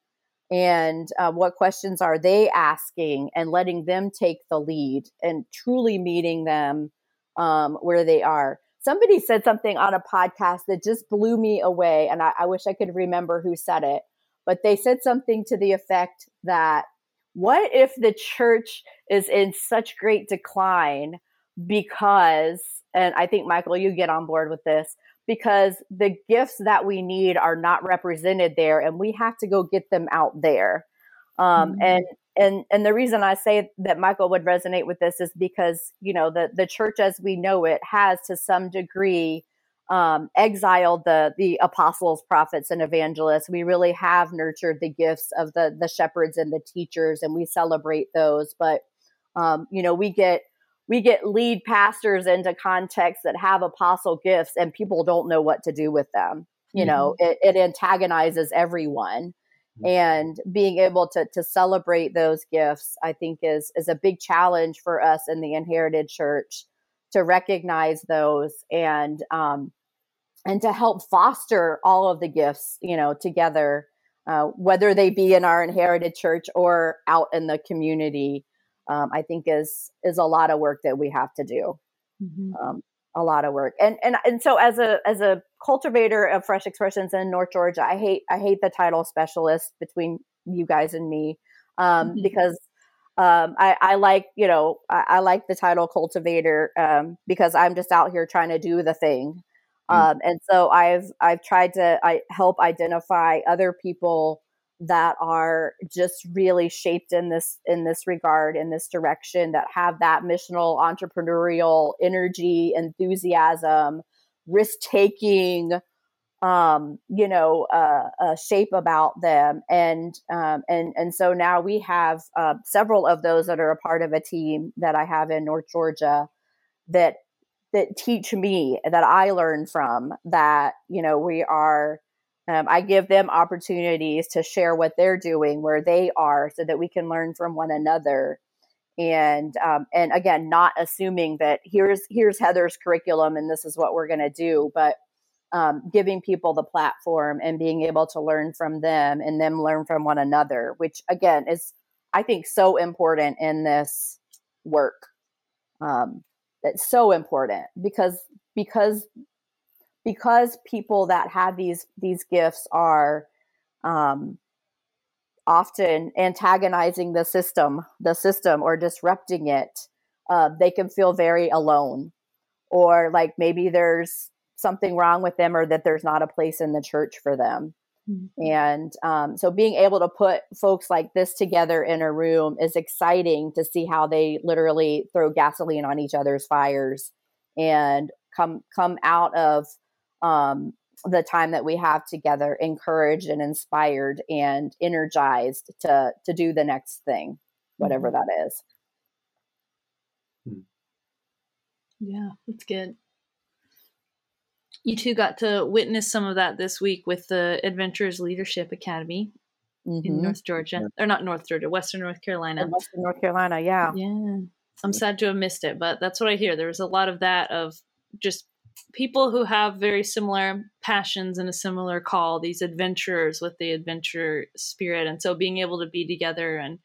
And uh, what questions are they asking and letting them take the lead and truly meeting them um, where they are? Somebody said something on a podcast that just blew me away and I, I wish i could remember who said it but they said something to the effect that what if the church is in such great decline because, and I think, Michael, you get on board with this, because the gifts that we need are not represented there and we have to go get them out there. Um, mm-hmm. And and and the reason I say that Michael would resonate with this is because you know the the church as we know it has to some degree um, exiled the the apostles, prophets, and evangelists. We really have nurtured the gifts of the the shepherds and the teachers, and we celebrate those. But um, you know, we get we get lead pastors into contexts that have apostle gifts, and people don't know what to do with them. You mm-hmm. know, it, it, antagonizes everyone. Mm-hmm. And being able to to celebrate those gifts, I think, is is a big challenge for us in the inherited church to recognize those and um, and to help foster all of the gifts, you know, together, uh, whether they be in our inherited church or out in the community. Um, I think is is a lot of work that we have to do. Mm-hmm. Um, a lot of work, and and and so as a as a cultivator of fresh expressions in North Georgia, I hate I hate the title specialist between you guys and me um, mm-hmm. because um, I, I, like, you know, I, I, like the title cultivator um, because I'm just out here trying to do the thing. Mm. Um, and so I've I've tried to I help identify other people that are just really shaped in this in this regard in this direction that have that missional entrepreneurial energy enthusiasm risk taking um, you know, uh, a shape about them, and um, and and so now we have uh, several of those that are a part of a team that I have in North Georgia that that teach me that I learn from. That you know, we are. Um, I give them opportunities to share what they're doing where they are, so that we can learn from one another and um, and again not assuming that here's here's heather's curriculum and this is what we're going to do but um, giving people the platform and being able to learn from them and them learn from one another, which again is, I think, so important in this work. Um, it's so important because because because people that have these these gifts are um, often antagonizing the system, the system, or disrupting it. Uh, they can feel very alone, or like maybe there's something wrong with them or that there's not a place in the church for them. Mm-hmm. And um, so being able to put folks like this together in a room is exciting to see how they literally throw gasoline on each other's fires and come come out of um, the time that we have together encouraged and inspired and energized to to do the next thing, whatever mm-hmm. that is. Hmm. Yeah, that's good you two got to witness some of that this week with the Adventurers Leadership Academy mm-hmm. in North Georgia, yeah. or not North Georgia, Western North Carolina. In Western North Carolina, yeah. Yeah. I'm sad to have missed it, but that's what I hear. There was a lot of that of just people who have very similar passions and a similar call, these adventurers with the adventure spirit. And so being able to be together and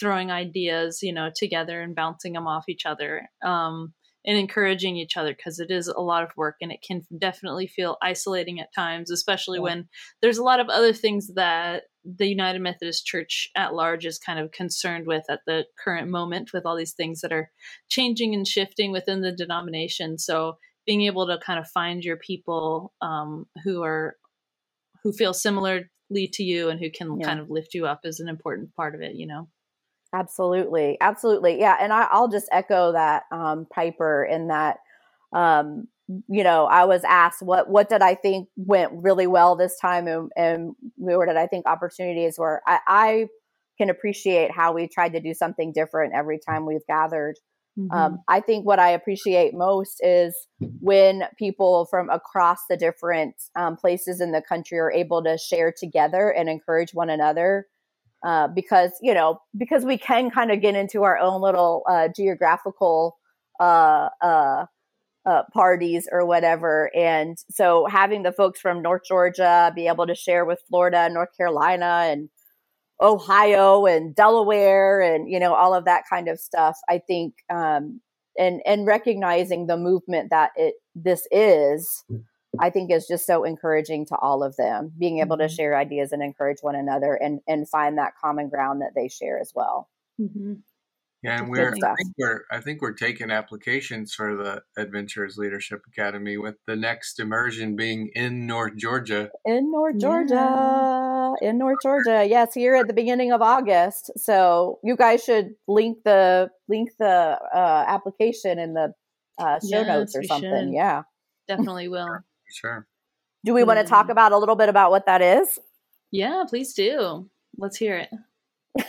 throwing ideas, you know, together and bouncing them off each other. Um, and encouraging each other because it is a lot of work and it can definitely feel isolating at times, especially yeah. when there's a lot of other things that the United Methodist Church at large is kind of concerned with at the current moment with all these things that are changing and shifting within the denomination. So being able to kind of find your people um, who are who feel similarly to you and who can yeah. kind of lift you up is an important part of it, you know. Absolutely, absolutely, yeah. And I, will just echo that, um, Piper, in that, um, you know, I was asked what what did I think went really well this time, and, and where did I think opportunities were. I, I can appreciate how we tried to do something different every time we've gathered. Mm-hmm. Um, I think what I appreciate most is when people from across the different um, places in the country are able to share together and encourage one another. Uh, because you know, because we can kind of get into our own little uh, geographical uh, uh, uh, parties or whatever, and so having the folks from North Georgia be able to share with Florida, North Carolina, and Ohio and Delaware and you know all of that kind of stuff. I think um, and and recognizing the movement that it this is, I think is just so encouraging to all of them. Being able to mm-hmm. share ideas and encourage one another and and find that common ground that they share as well. Mm-hmm. Yeah, and we're I think we're I think we're taking applications for the Adventurers Leadership Academy with the next immersion being in North Georgia. In North Georgia. Yeah. In North Georgia. Yes, here at the beginning of August. So you guys should link the link the uh, application in the uh, show yes, notes or something. Should. Yeah. Definitely will. Sure. Do we want to talk about a little bit about what that is? Yeah, please do. Let's hear it.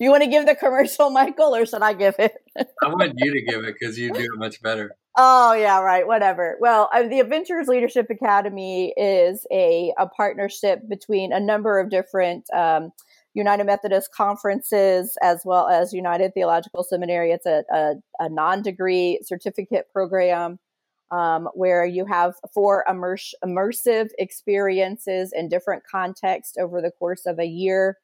you want to give the commercial, Michael, or should I give it? I want you to give it because you do it much better. Oh yeah, right. Whatever. Well, uh, the Adventurers Leadership Academy is a a partnership between a number of different um, United Methodist conferences as well as United Theological Seminary. It's a, a, a non degree certificate program um, where you have four immerse, immersive experiences in different contexts over the course of a year.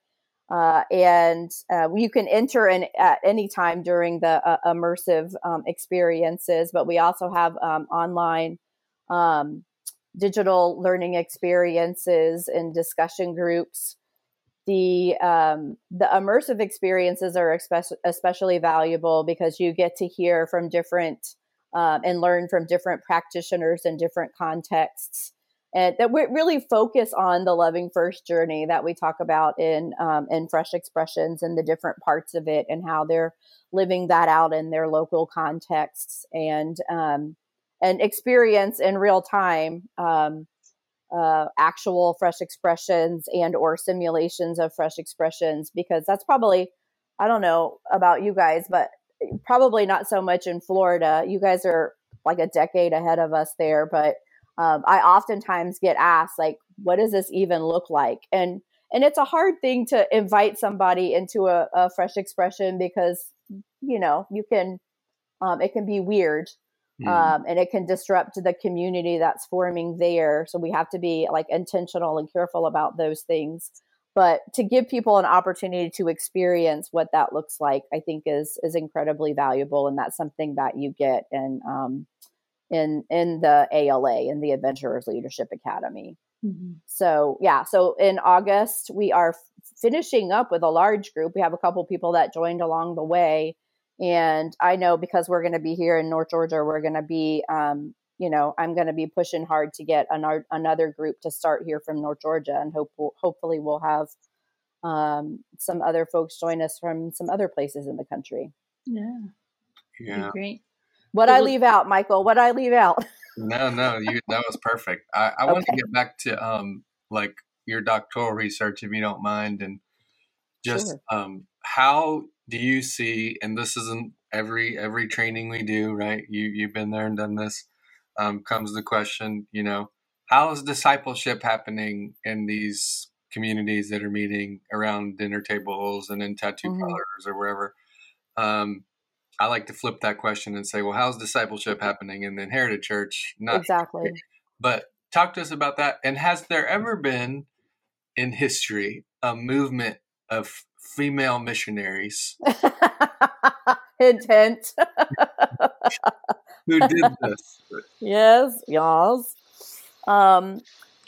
Uh, and uh, you can enter in at any time during the uh, immersive um, experiences, but we also have um, online um, digital learning experiences and discussion groups. The um, the immersive experiences are especially valuable because you get to hear from different um, and learn from different practitioners in different contexts and that we really focus on the loving first journey that we talk about in um, in fresh expressions and the different parts of it and how they're living that out in their local contexts and um, and experience in real time um, uh, actual fresh expressions and or simulations of fresh expressions because that's probably I don't know about you guys but probably not so much in Florida you guys are like a decade ahead of us there but um, I oftentimes get asked like, what does this even look like? And and it's a hard thing to invite somebody into a, a fresh expression because you know you can um, it can be weird mm. um, and it can disrupt the community that's forming there. So we have to be like intentional and careful about those things. But to give people an opportunity to experience what that looks like, I think is is incredibly valuable, and that's something that you get and um, in in the ALA in the Adventurers Leadership Academy. Mm-hmm. So yeah, so in August we are finishing up with a large group. We have a couple people that joined along the way, and I know because we're going to be here in North Georgia, we're going to be, um, you know, I'm going to be pushing hard to get an, another group to start here from North Georgia, and hope hopefully we'll have um, some other folks join us from some other places in the country. Yeah, yeah, great. What I leave out, Michael? What I leave out? no, no, you that was perfect. I, I okay. want to get back to um like your doctoral research, if you don't mind, and just sure. um how do you see? And this isn't every every training we do, right? You you've been there and done this. Um, comes the question, you know, how is discipleship happening in these communities that are meeting around dinner tables and in tattoo mm-hmm. parlors or wherever? Um, I like to flip that question and say, well, how's discipleship happening in the inherited church? Not exactly. But talk to us about that. And has there ever been in history a movement of female missionaries? Intent. Who did this? Yes, yes. Um,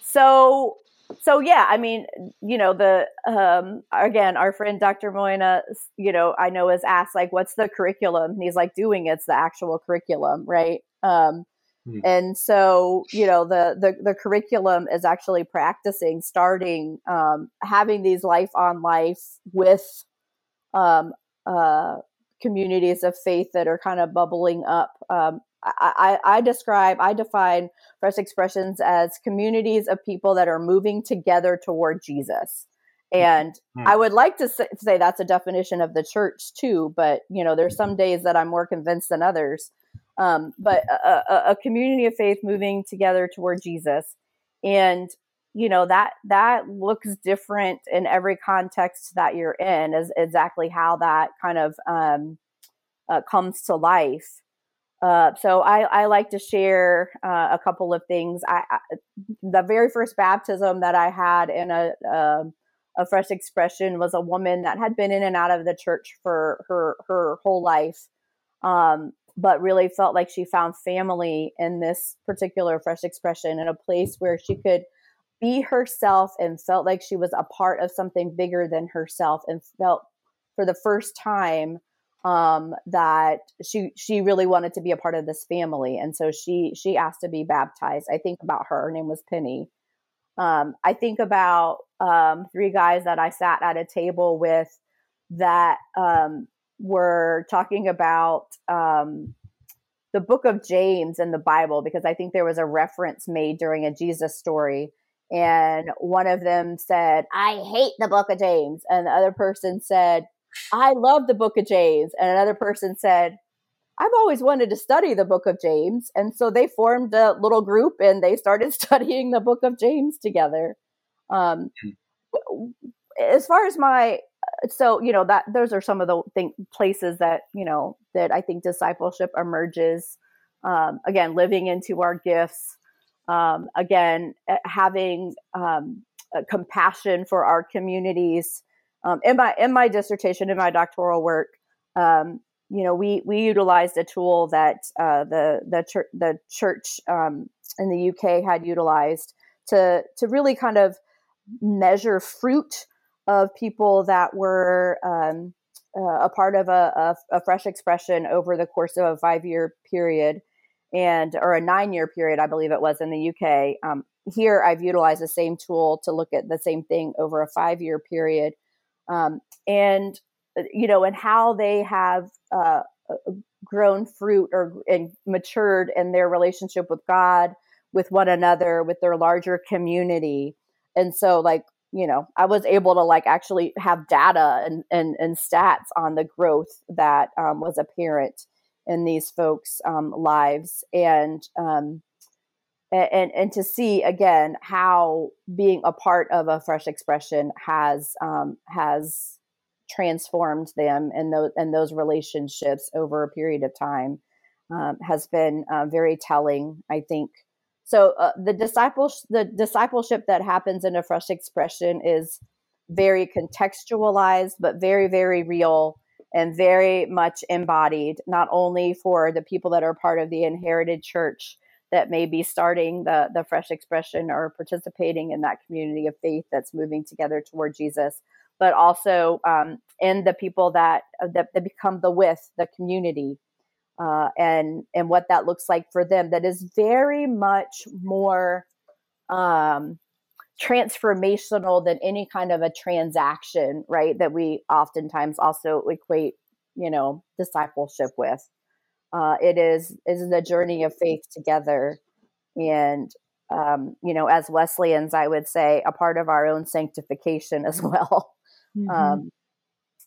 so so yeah, I mean, you know, the um again, our friend Dr. Moynagh, you know, I know is asked like, what's the curriculum? And he's like, doing it's the actual curriculum, right? Um, hmm. and so you know, the the the curriculum is actually practicing, starting, um, having these life on life with um, uh, communities of faith that are kind of bubbling up. Um, I, I, describe, I define fresh expressions as communities of people that are moving together toward Jesus. And mm-hmm. I would like to say, say, that's a definition of the church too, but you know, there's some days that I'm more convinced than others. Um, but a, a, a community of faith moving together toward Jesus, and you know that that looks different in every context that you're in, is exactly how that kind of um, uh, comes to life. Uh, so I, I, like to share uh, a couple of things. I, I, the very first baptism that I had in a, um, a fresh expression was a woman that had been in and out of the church for her her whole life um, but really felt like she found family in this particular fresh expression in a place where she could be herself and felt like she was a part of something bigger than herself and felt for the first time um, that she she really wanted to be a part of this family and so she she asked to be baptized i think about her her name was penny um, I think about um, three guys that I sat at a table with that um, were talking about um, the book of James in the Bible because I think there was a reference made during a Jesus story. And one of them said, I hate the book of James. And the other person said, I love the book of James. And another person said, I've always wanted to study the book of James. And so they formed a little group and they started studying the book of James together. Um, hmm. as far as my, so, you know, that those are some of the thing, places that, you know, that I think discipleship emerges. Um, again, living into our gifts. Um, again, having um, compassion for our communities. Um, in my in my dissertation, in my doctoral work, um, you know, we we utilized a tool that uh, the the church the church um, in the UK had utilized to to really kind of measure fruit of people that were um, uh, a part of a, a, a, fresh expression over the course of a five year period and or a nine year period, I believe it was in the UK. Um, here, I've utilized the same tool to look at the same thing over a five year period. Um, and uh, you know, and how they have uh, uh, grown fruit or and matured in their relationship with God, with one another, with their larger community. And so, like, you know, I was able to like actually have data and and, and stats on the growth that um, was apparent in these folks' um, lives, and um, and and to see again how being a part of a fresh expression has um, has transformed them and those and those relationships over a period of time um, has been uh, very telling. I think so. Uh, the disciples the discipleship that happens in a fresh expression is very contextualized, but very very real and very much embodied. Not only for the people that are part of the inherited church that may be starting the the fresh expression or participating in that community of faith that's moving together toward Jesus but also um, in the people that, uh, that, that become the with the community uh, and and what that looks like for them that is very much more um, transformational than any kind of a transaction right that we oftentimes also equate you know discipleship with uh, it is is the journey of faith together and um, you know as wesleyans i would say a part of our own sanctification as well Mm-hmm. Um,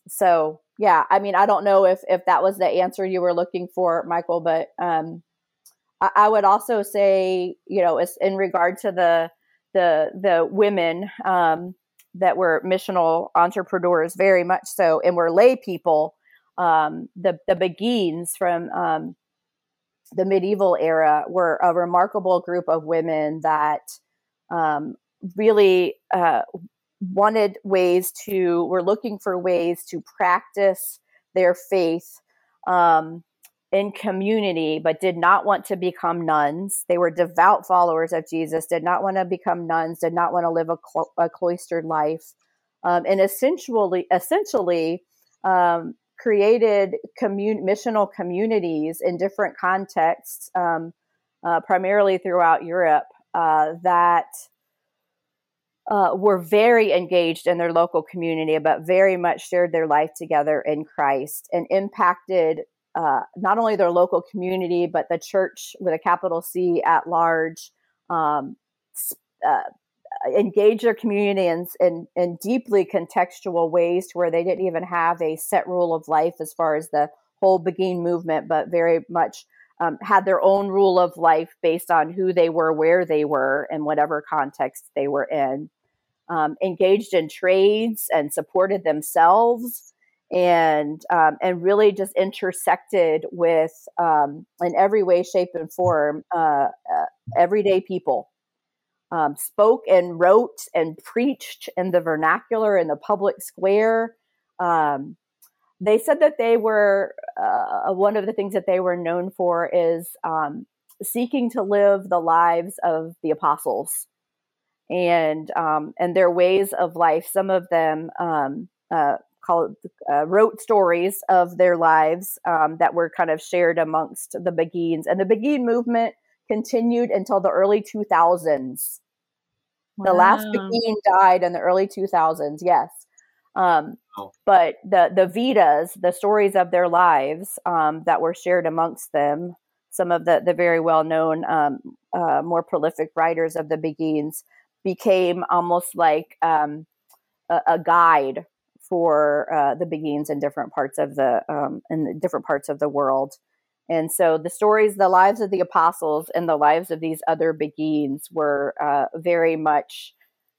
so yeah, I mean, I don't know if if that was the answer you were looking for, Michael, but um, I, I, would also say, you know, in regard to the the the women um, that were missional entrepreneurs, very much so, and were lay people. Um, the the Beguines from um, the medieval era were a remarkable group of women that um, really uh, wanted ways to were looking for ways to practice their faith um, in community but did not want to become nuns. They were devout followers of jesus did not want to become nuns did not want to live a, clo- a cloistered life. Um, and essentially essentially um, created commun- missional communities in different contexts um, uh, primarily throughout europe uh, that uh, were very engaged in their local community, but very much shared their life together in Christ and impacted uh, not only their local community, but the church with a capital C at large. Um, uh, engage their community in, in, in, deeply contextual ways to where they didn't even have a set rule of life as far as the whole Beguine movement, but very much um, had their own rule of life based on who they were, where they were, and whatever context they were in. Um, engaged in trades and supported themselves and um, and really just intersected with um, in every way, shape, and form uh, uh, everyday people. Um, spoke and wrote and preached in the vernacular in the public square. Um, they said that they were uh, one of the things that they were known for is um, seeking to live the lives of the apostles and um, and their ways of life. Some of them um, uh, called uh, wrote stories of their lives um, that were kind of shared amongst the Beguines, and the Beguine movement continued until the early 2000s. Wow. The last Beguine died in the early 2000s. Yes. Um, oh. But the the Vidas, the stories of their lives um, that were shared amongst them, some of the the very well known, um, uh, more prolific writers of the Beguines, became almost like um, a, a, guide for uh, the Beguines in different parts of the um, in different parts of the world. And so the stories, the lives of the apostles, and the lives of these other Beguines were uh, very much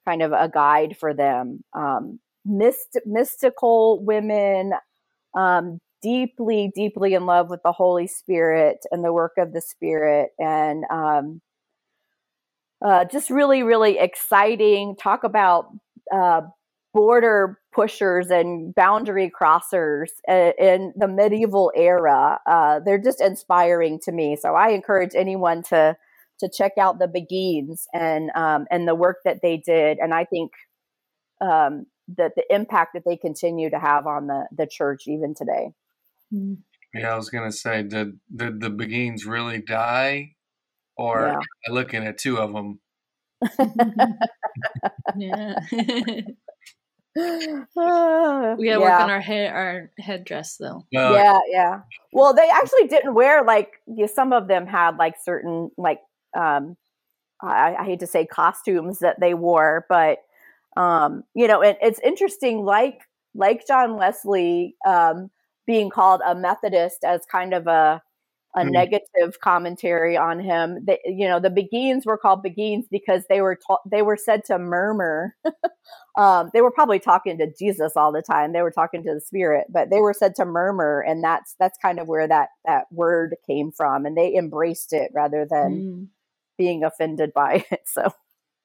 kind of a guide for them. Um, myst- mystical women, um, deeply, deeply in love with the Holy Spirit and the work of the Spirit, and um, uh, just really, really exciting. Talk about uh, border pushers and boundary crossers uh, in the medieval era. Uh, they're just inspiring to me. So I encourage anyone to to check out the Beguines and um, and the work that they did. And I think um, that the impact that they continue to have on the the church even today. Mm-hmm. Yeah, I was gonna say, did did the Beguines really die, or yeah. looking at two of them? yeah. we gotta yeah. work on our head our headdress though. Uh, yeah, yeah. Well, they actually didn't wear like you some of them had like certain like um I, I hate to say costumes that they wore, but um, you know, it, it's interesting, like like John Wesley um, being called a Methodist as kind of a a mm. negative commentary on him. They, you know, the Beguines were called Beguines because they were ta- they were said to murmur. um, they were probably talking to Jesus all the time. They were talking to the Spirit, but they were said to murmur, and that's that's kind of where that that word came from, and they embraced it rather than mm. being offended by it. So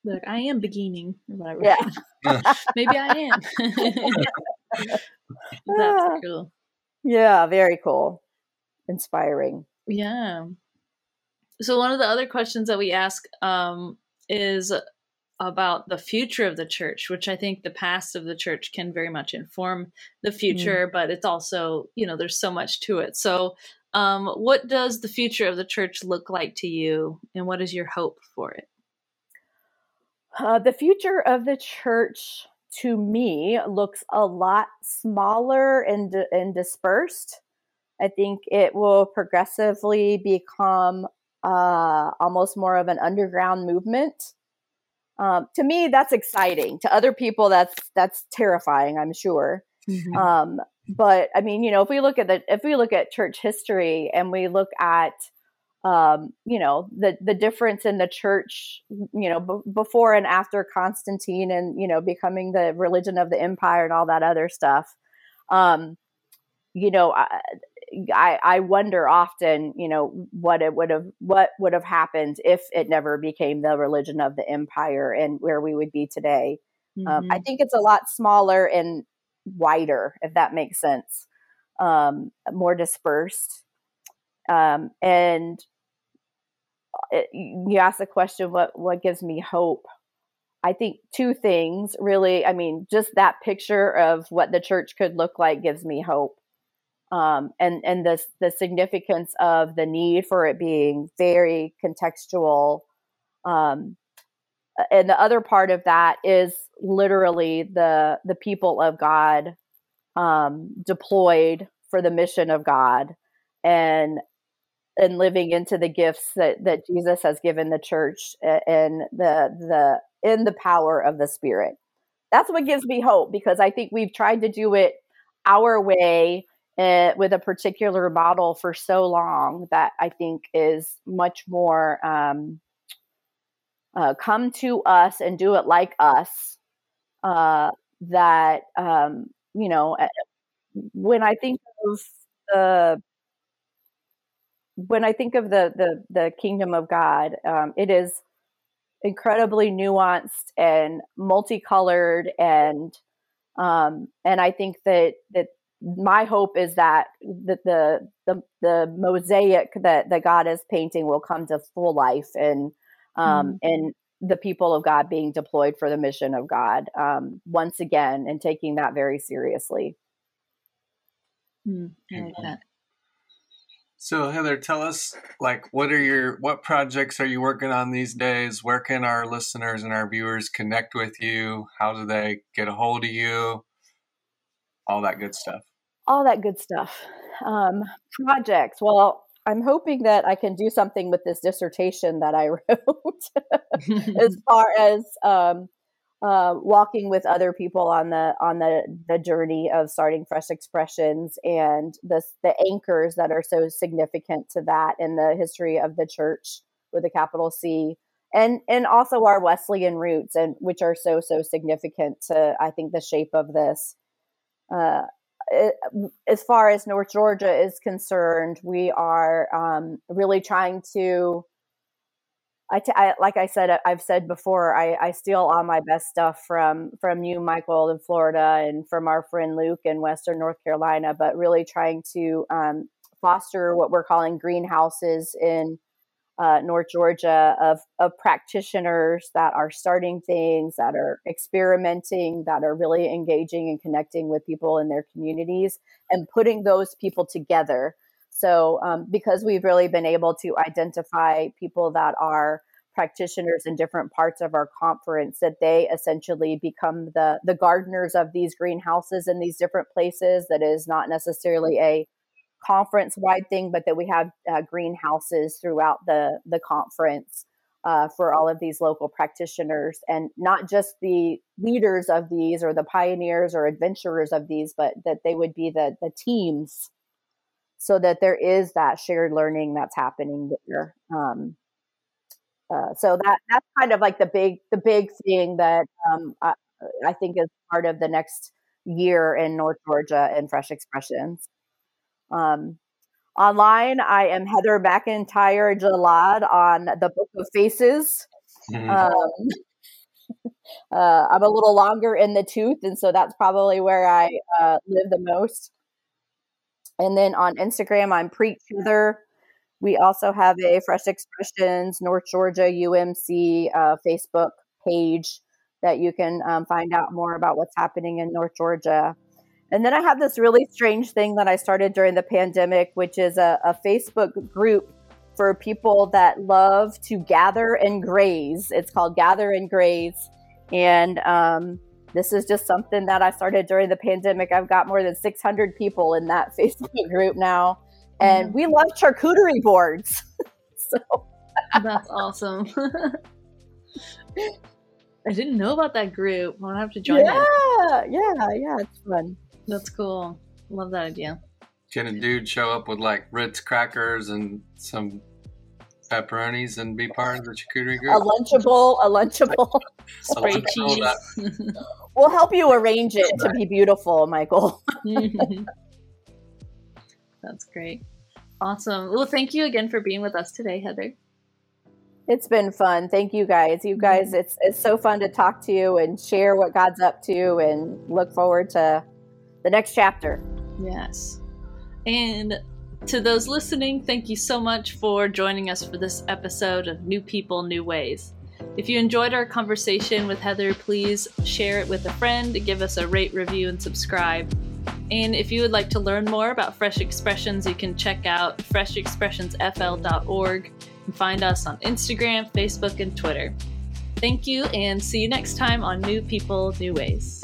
Look, I am beginning whatever. Yeah. Maybe I am. That's cool. Yeah, very cool. Inspiring. Yeah. So one of the other questions that we ask um, is about the future of the church, which I think the past of the church can very much inform the mm. future, mm. but it's also, you know, there's so much to it. So, um, what does the future of the church look like to you, and what is your hope for it? Uh, the future of the church to me looks a lot smaller and, and dispersed. I think it will progressively become uh, almost more of an underground movement. Um, to me, that's exciting. To other people, that's that's terrifying. I'm sure. Mm-hmm. Um, but I mean, you know, if we look at the if we look at church history and we look at um, you know the the difference in the church you know b- before and after constantine and you know becoming the religion of the empire and all that other stuff um, you know I, I, I wonder often you know what it would have what would have happened if it never became the religion of the empire and where we would be today mm-hmm. um, i mm-hmm. think it's a lot smaller and wider if that makes sense um, more dispersed um, and it, you ask the question, what what gives me hope? I think two things really. I mean, just that picture of what the church could look like gives me hope, um, and and the the significance of the need for it being very contextual, um, and the other part of that is literally the the people of God um, deployed for the mission of God and and living into the gifts that that Jesus has given the church and the the in the power of the Spirit. That's what gives me hope because I think we've tried to do it our way uh, with a particular model for so long that I think is much more um, uh, come to us and do it like us. Uh, that um, you know, when I think of the when I think of the the the kingdom of God, um, it is incredibly nuanced and multicolored, and um, and I think that that my hope is that the, the the the, mosaic that that God is painting will come to full life and um, mm. and the people of God being deployed for the mission of God um, once again and taking that very seriously. Mm, I like that. So Heather, tell us like what are your what projects are you working on these days? Where can our listeners and our viewers connect with you? How do they get a hold of you? All that good stuff. All that good stuff. Um, projects. Well, I'm hoping that I can do something with this dissertation that I wrote as far as um, uh, walking with other people on the on the the journey of starting fresh expressions and the the anchors that are so significant to that in the history of the church with a capital C and and also our Wesleyan roots and which are so so significant to I think the shape of this. Uh, as far as North Georgia is concerned, we are um, really trying to I, t- I like I said I've said before I, I steal all my best stuff from from you Michael in Florida and from our friend Luke in Western North Carolina but really trying to um, foster what we're calling greenhouses in uh, North Georgia of of practitioners that are starting things that are experimenting that are really engaging and connecting with people in their communities and putting those people together so, um, because we've really been able to identify people that are practitioners in different parts of our conference, that they essentially become the the gardeners of these greenhouses in these different places. That is not necessarily a conference wide thing, but that we have uh, greenhouses throughout the the conference. Uh, for all of these local practitioners and not just the leaders of these or the pioneers or adventurers of these, but that they would be the the teams so that there is that shared learning that's happening there. Um, uh, so that that's kind of like the big the big thing that um, I, I, think is part of the next year in North Georgia in Fresh Expressions. Um, online, I am Heather McIntyre Jallad on the Book of Faces. Mm-hmm. Um, uh, I'm a little longer in the tooth, and so that's probably where I uh, live the most. And then on Instagram, I'm Preach Heather. We also have a Fresh Expressions North Georgia UMC uh, Facebook page that you can um, find out more about what's happening in North Georgia. And then I have this really strange thing that I started during the pandemic, which is a, a Facebook group for people that love to gather and graze. It's called Gather and Graze. And um, this is just something that I started during the pandemic. I've got more than 600 people in that Facebook group now, and mm-hmm. we love charcuterie boards. so that's awesome. I didn't know about that group. I'll have to join. Yeah, yeah, yeah. It's fun. That's cool. Love that idea. Can a dude show up with like Ritz crackers and some pepperonis and be part of the charcuterie group? A lunchable, a lunchable. Spray cheese. we'll help you arrange it to be beautiful, Michael. That's great. Awesome. Well, thank you again for being with us today, Heather. It's been fun. Thank you guys. You guys, mm-hmm. it's it's so fun to talk to you and share what God's up to and look forward to the next chapter. Yes. And to those listening, thank you so much for joining us for this episode of New People, New Ways. If you enjoyed our conversation with Heather, please share it with a friend, give us a rate, review, and subscribe. And if you would like to learn more about Fresh Expressions, you can check out freshexpressionsfl.org and find us on Instagram, Facebook, and Twitter. Thank you, and see you next time on New People, New Ways.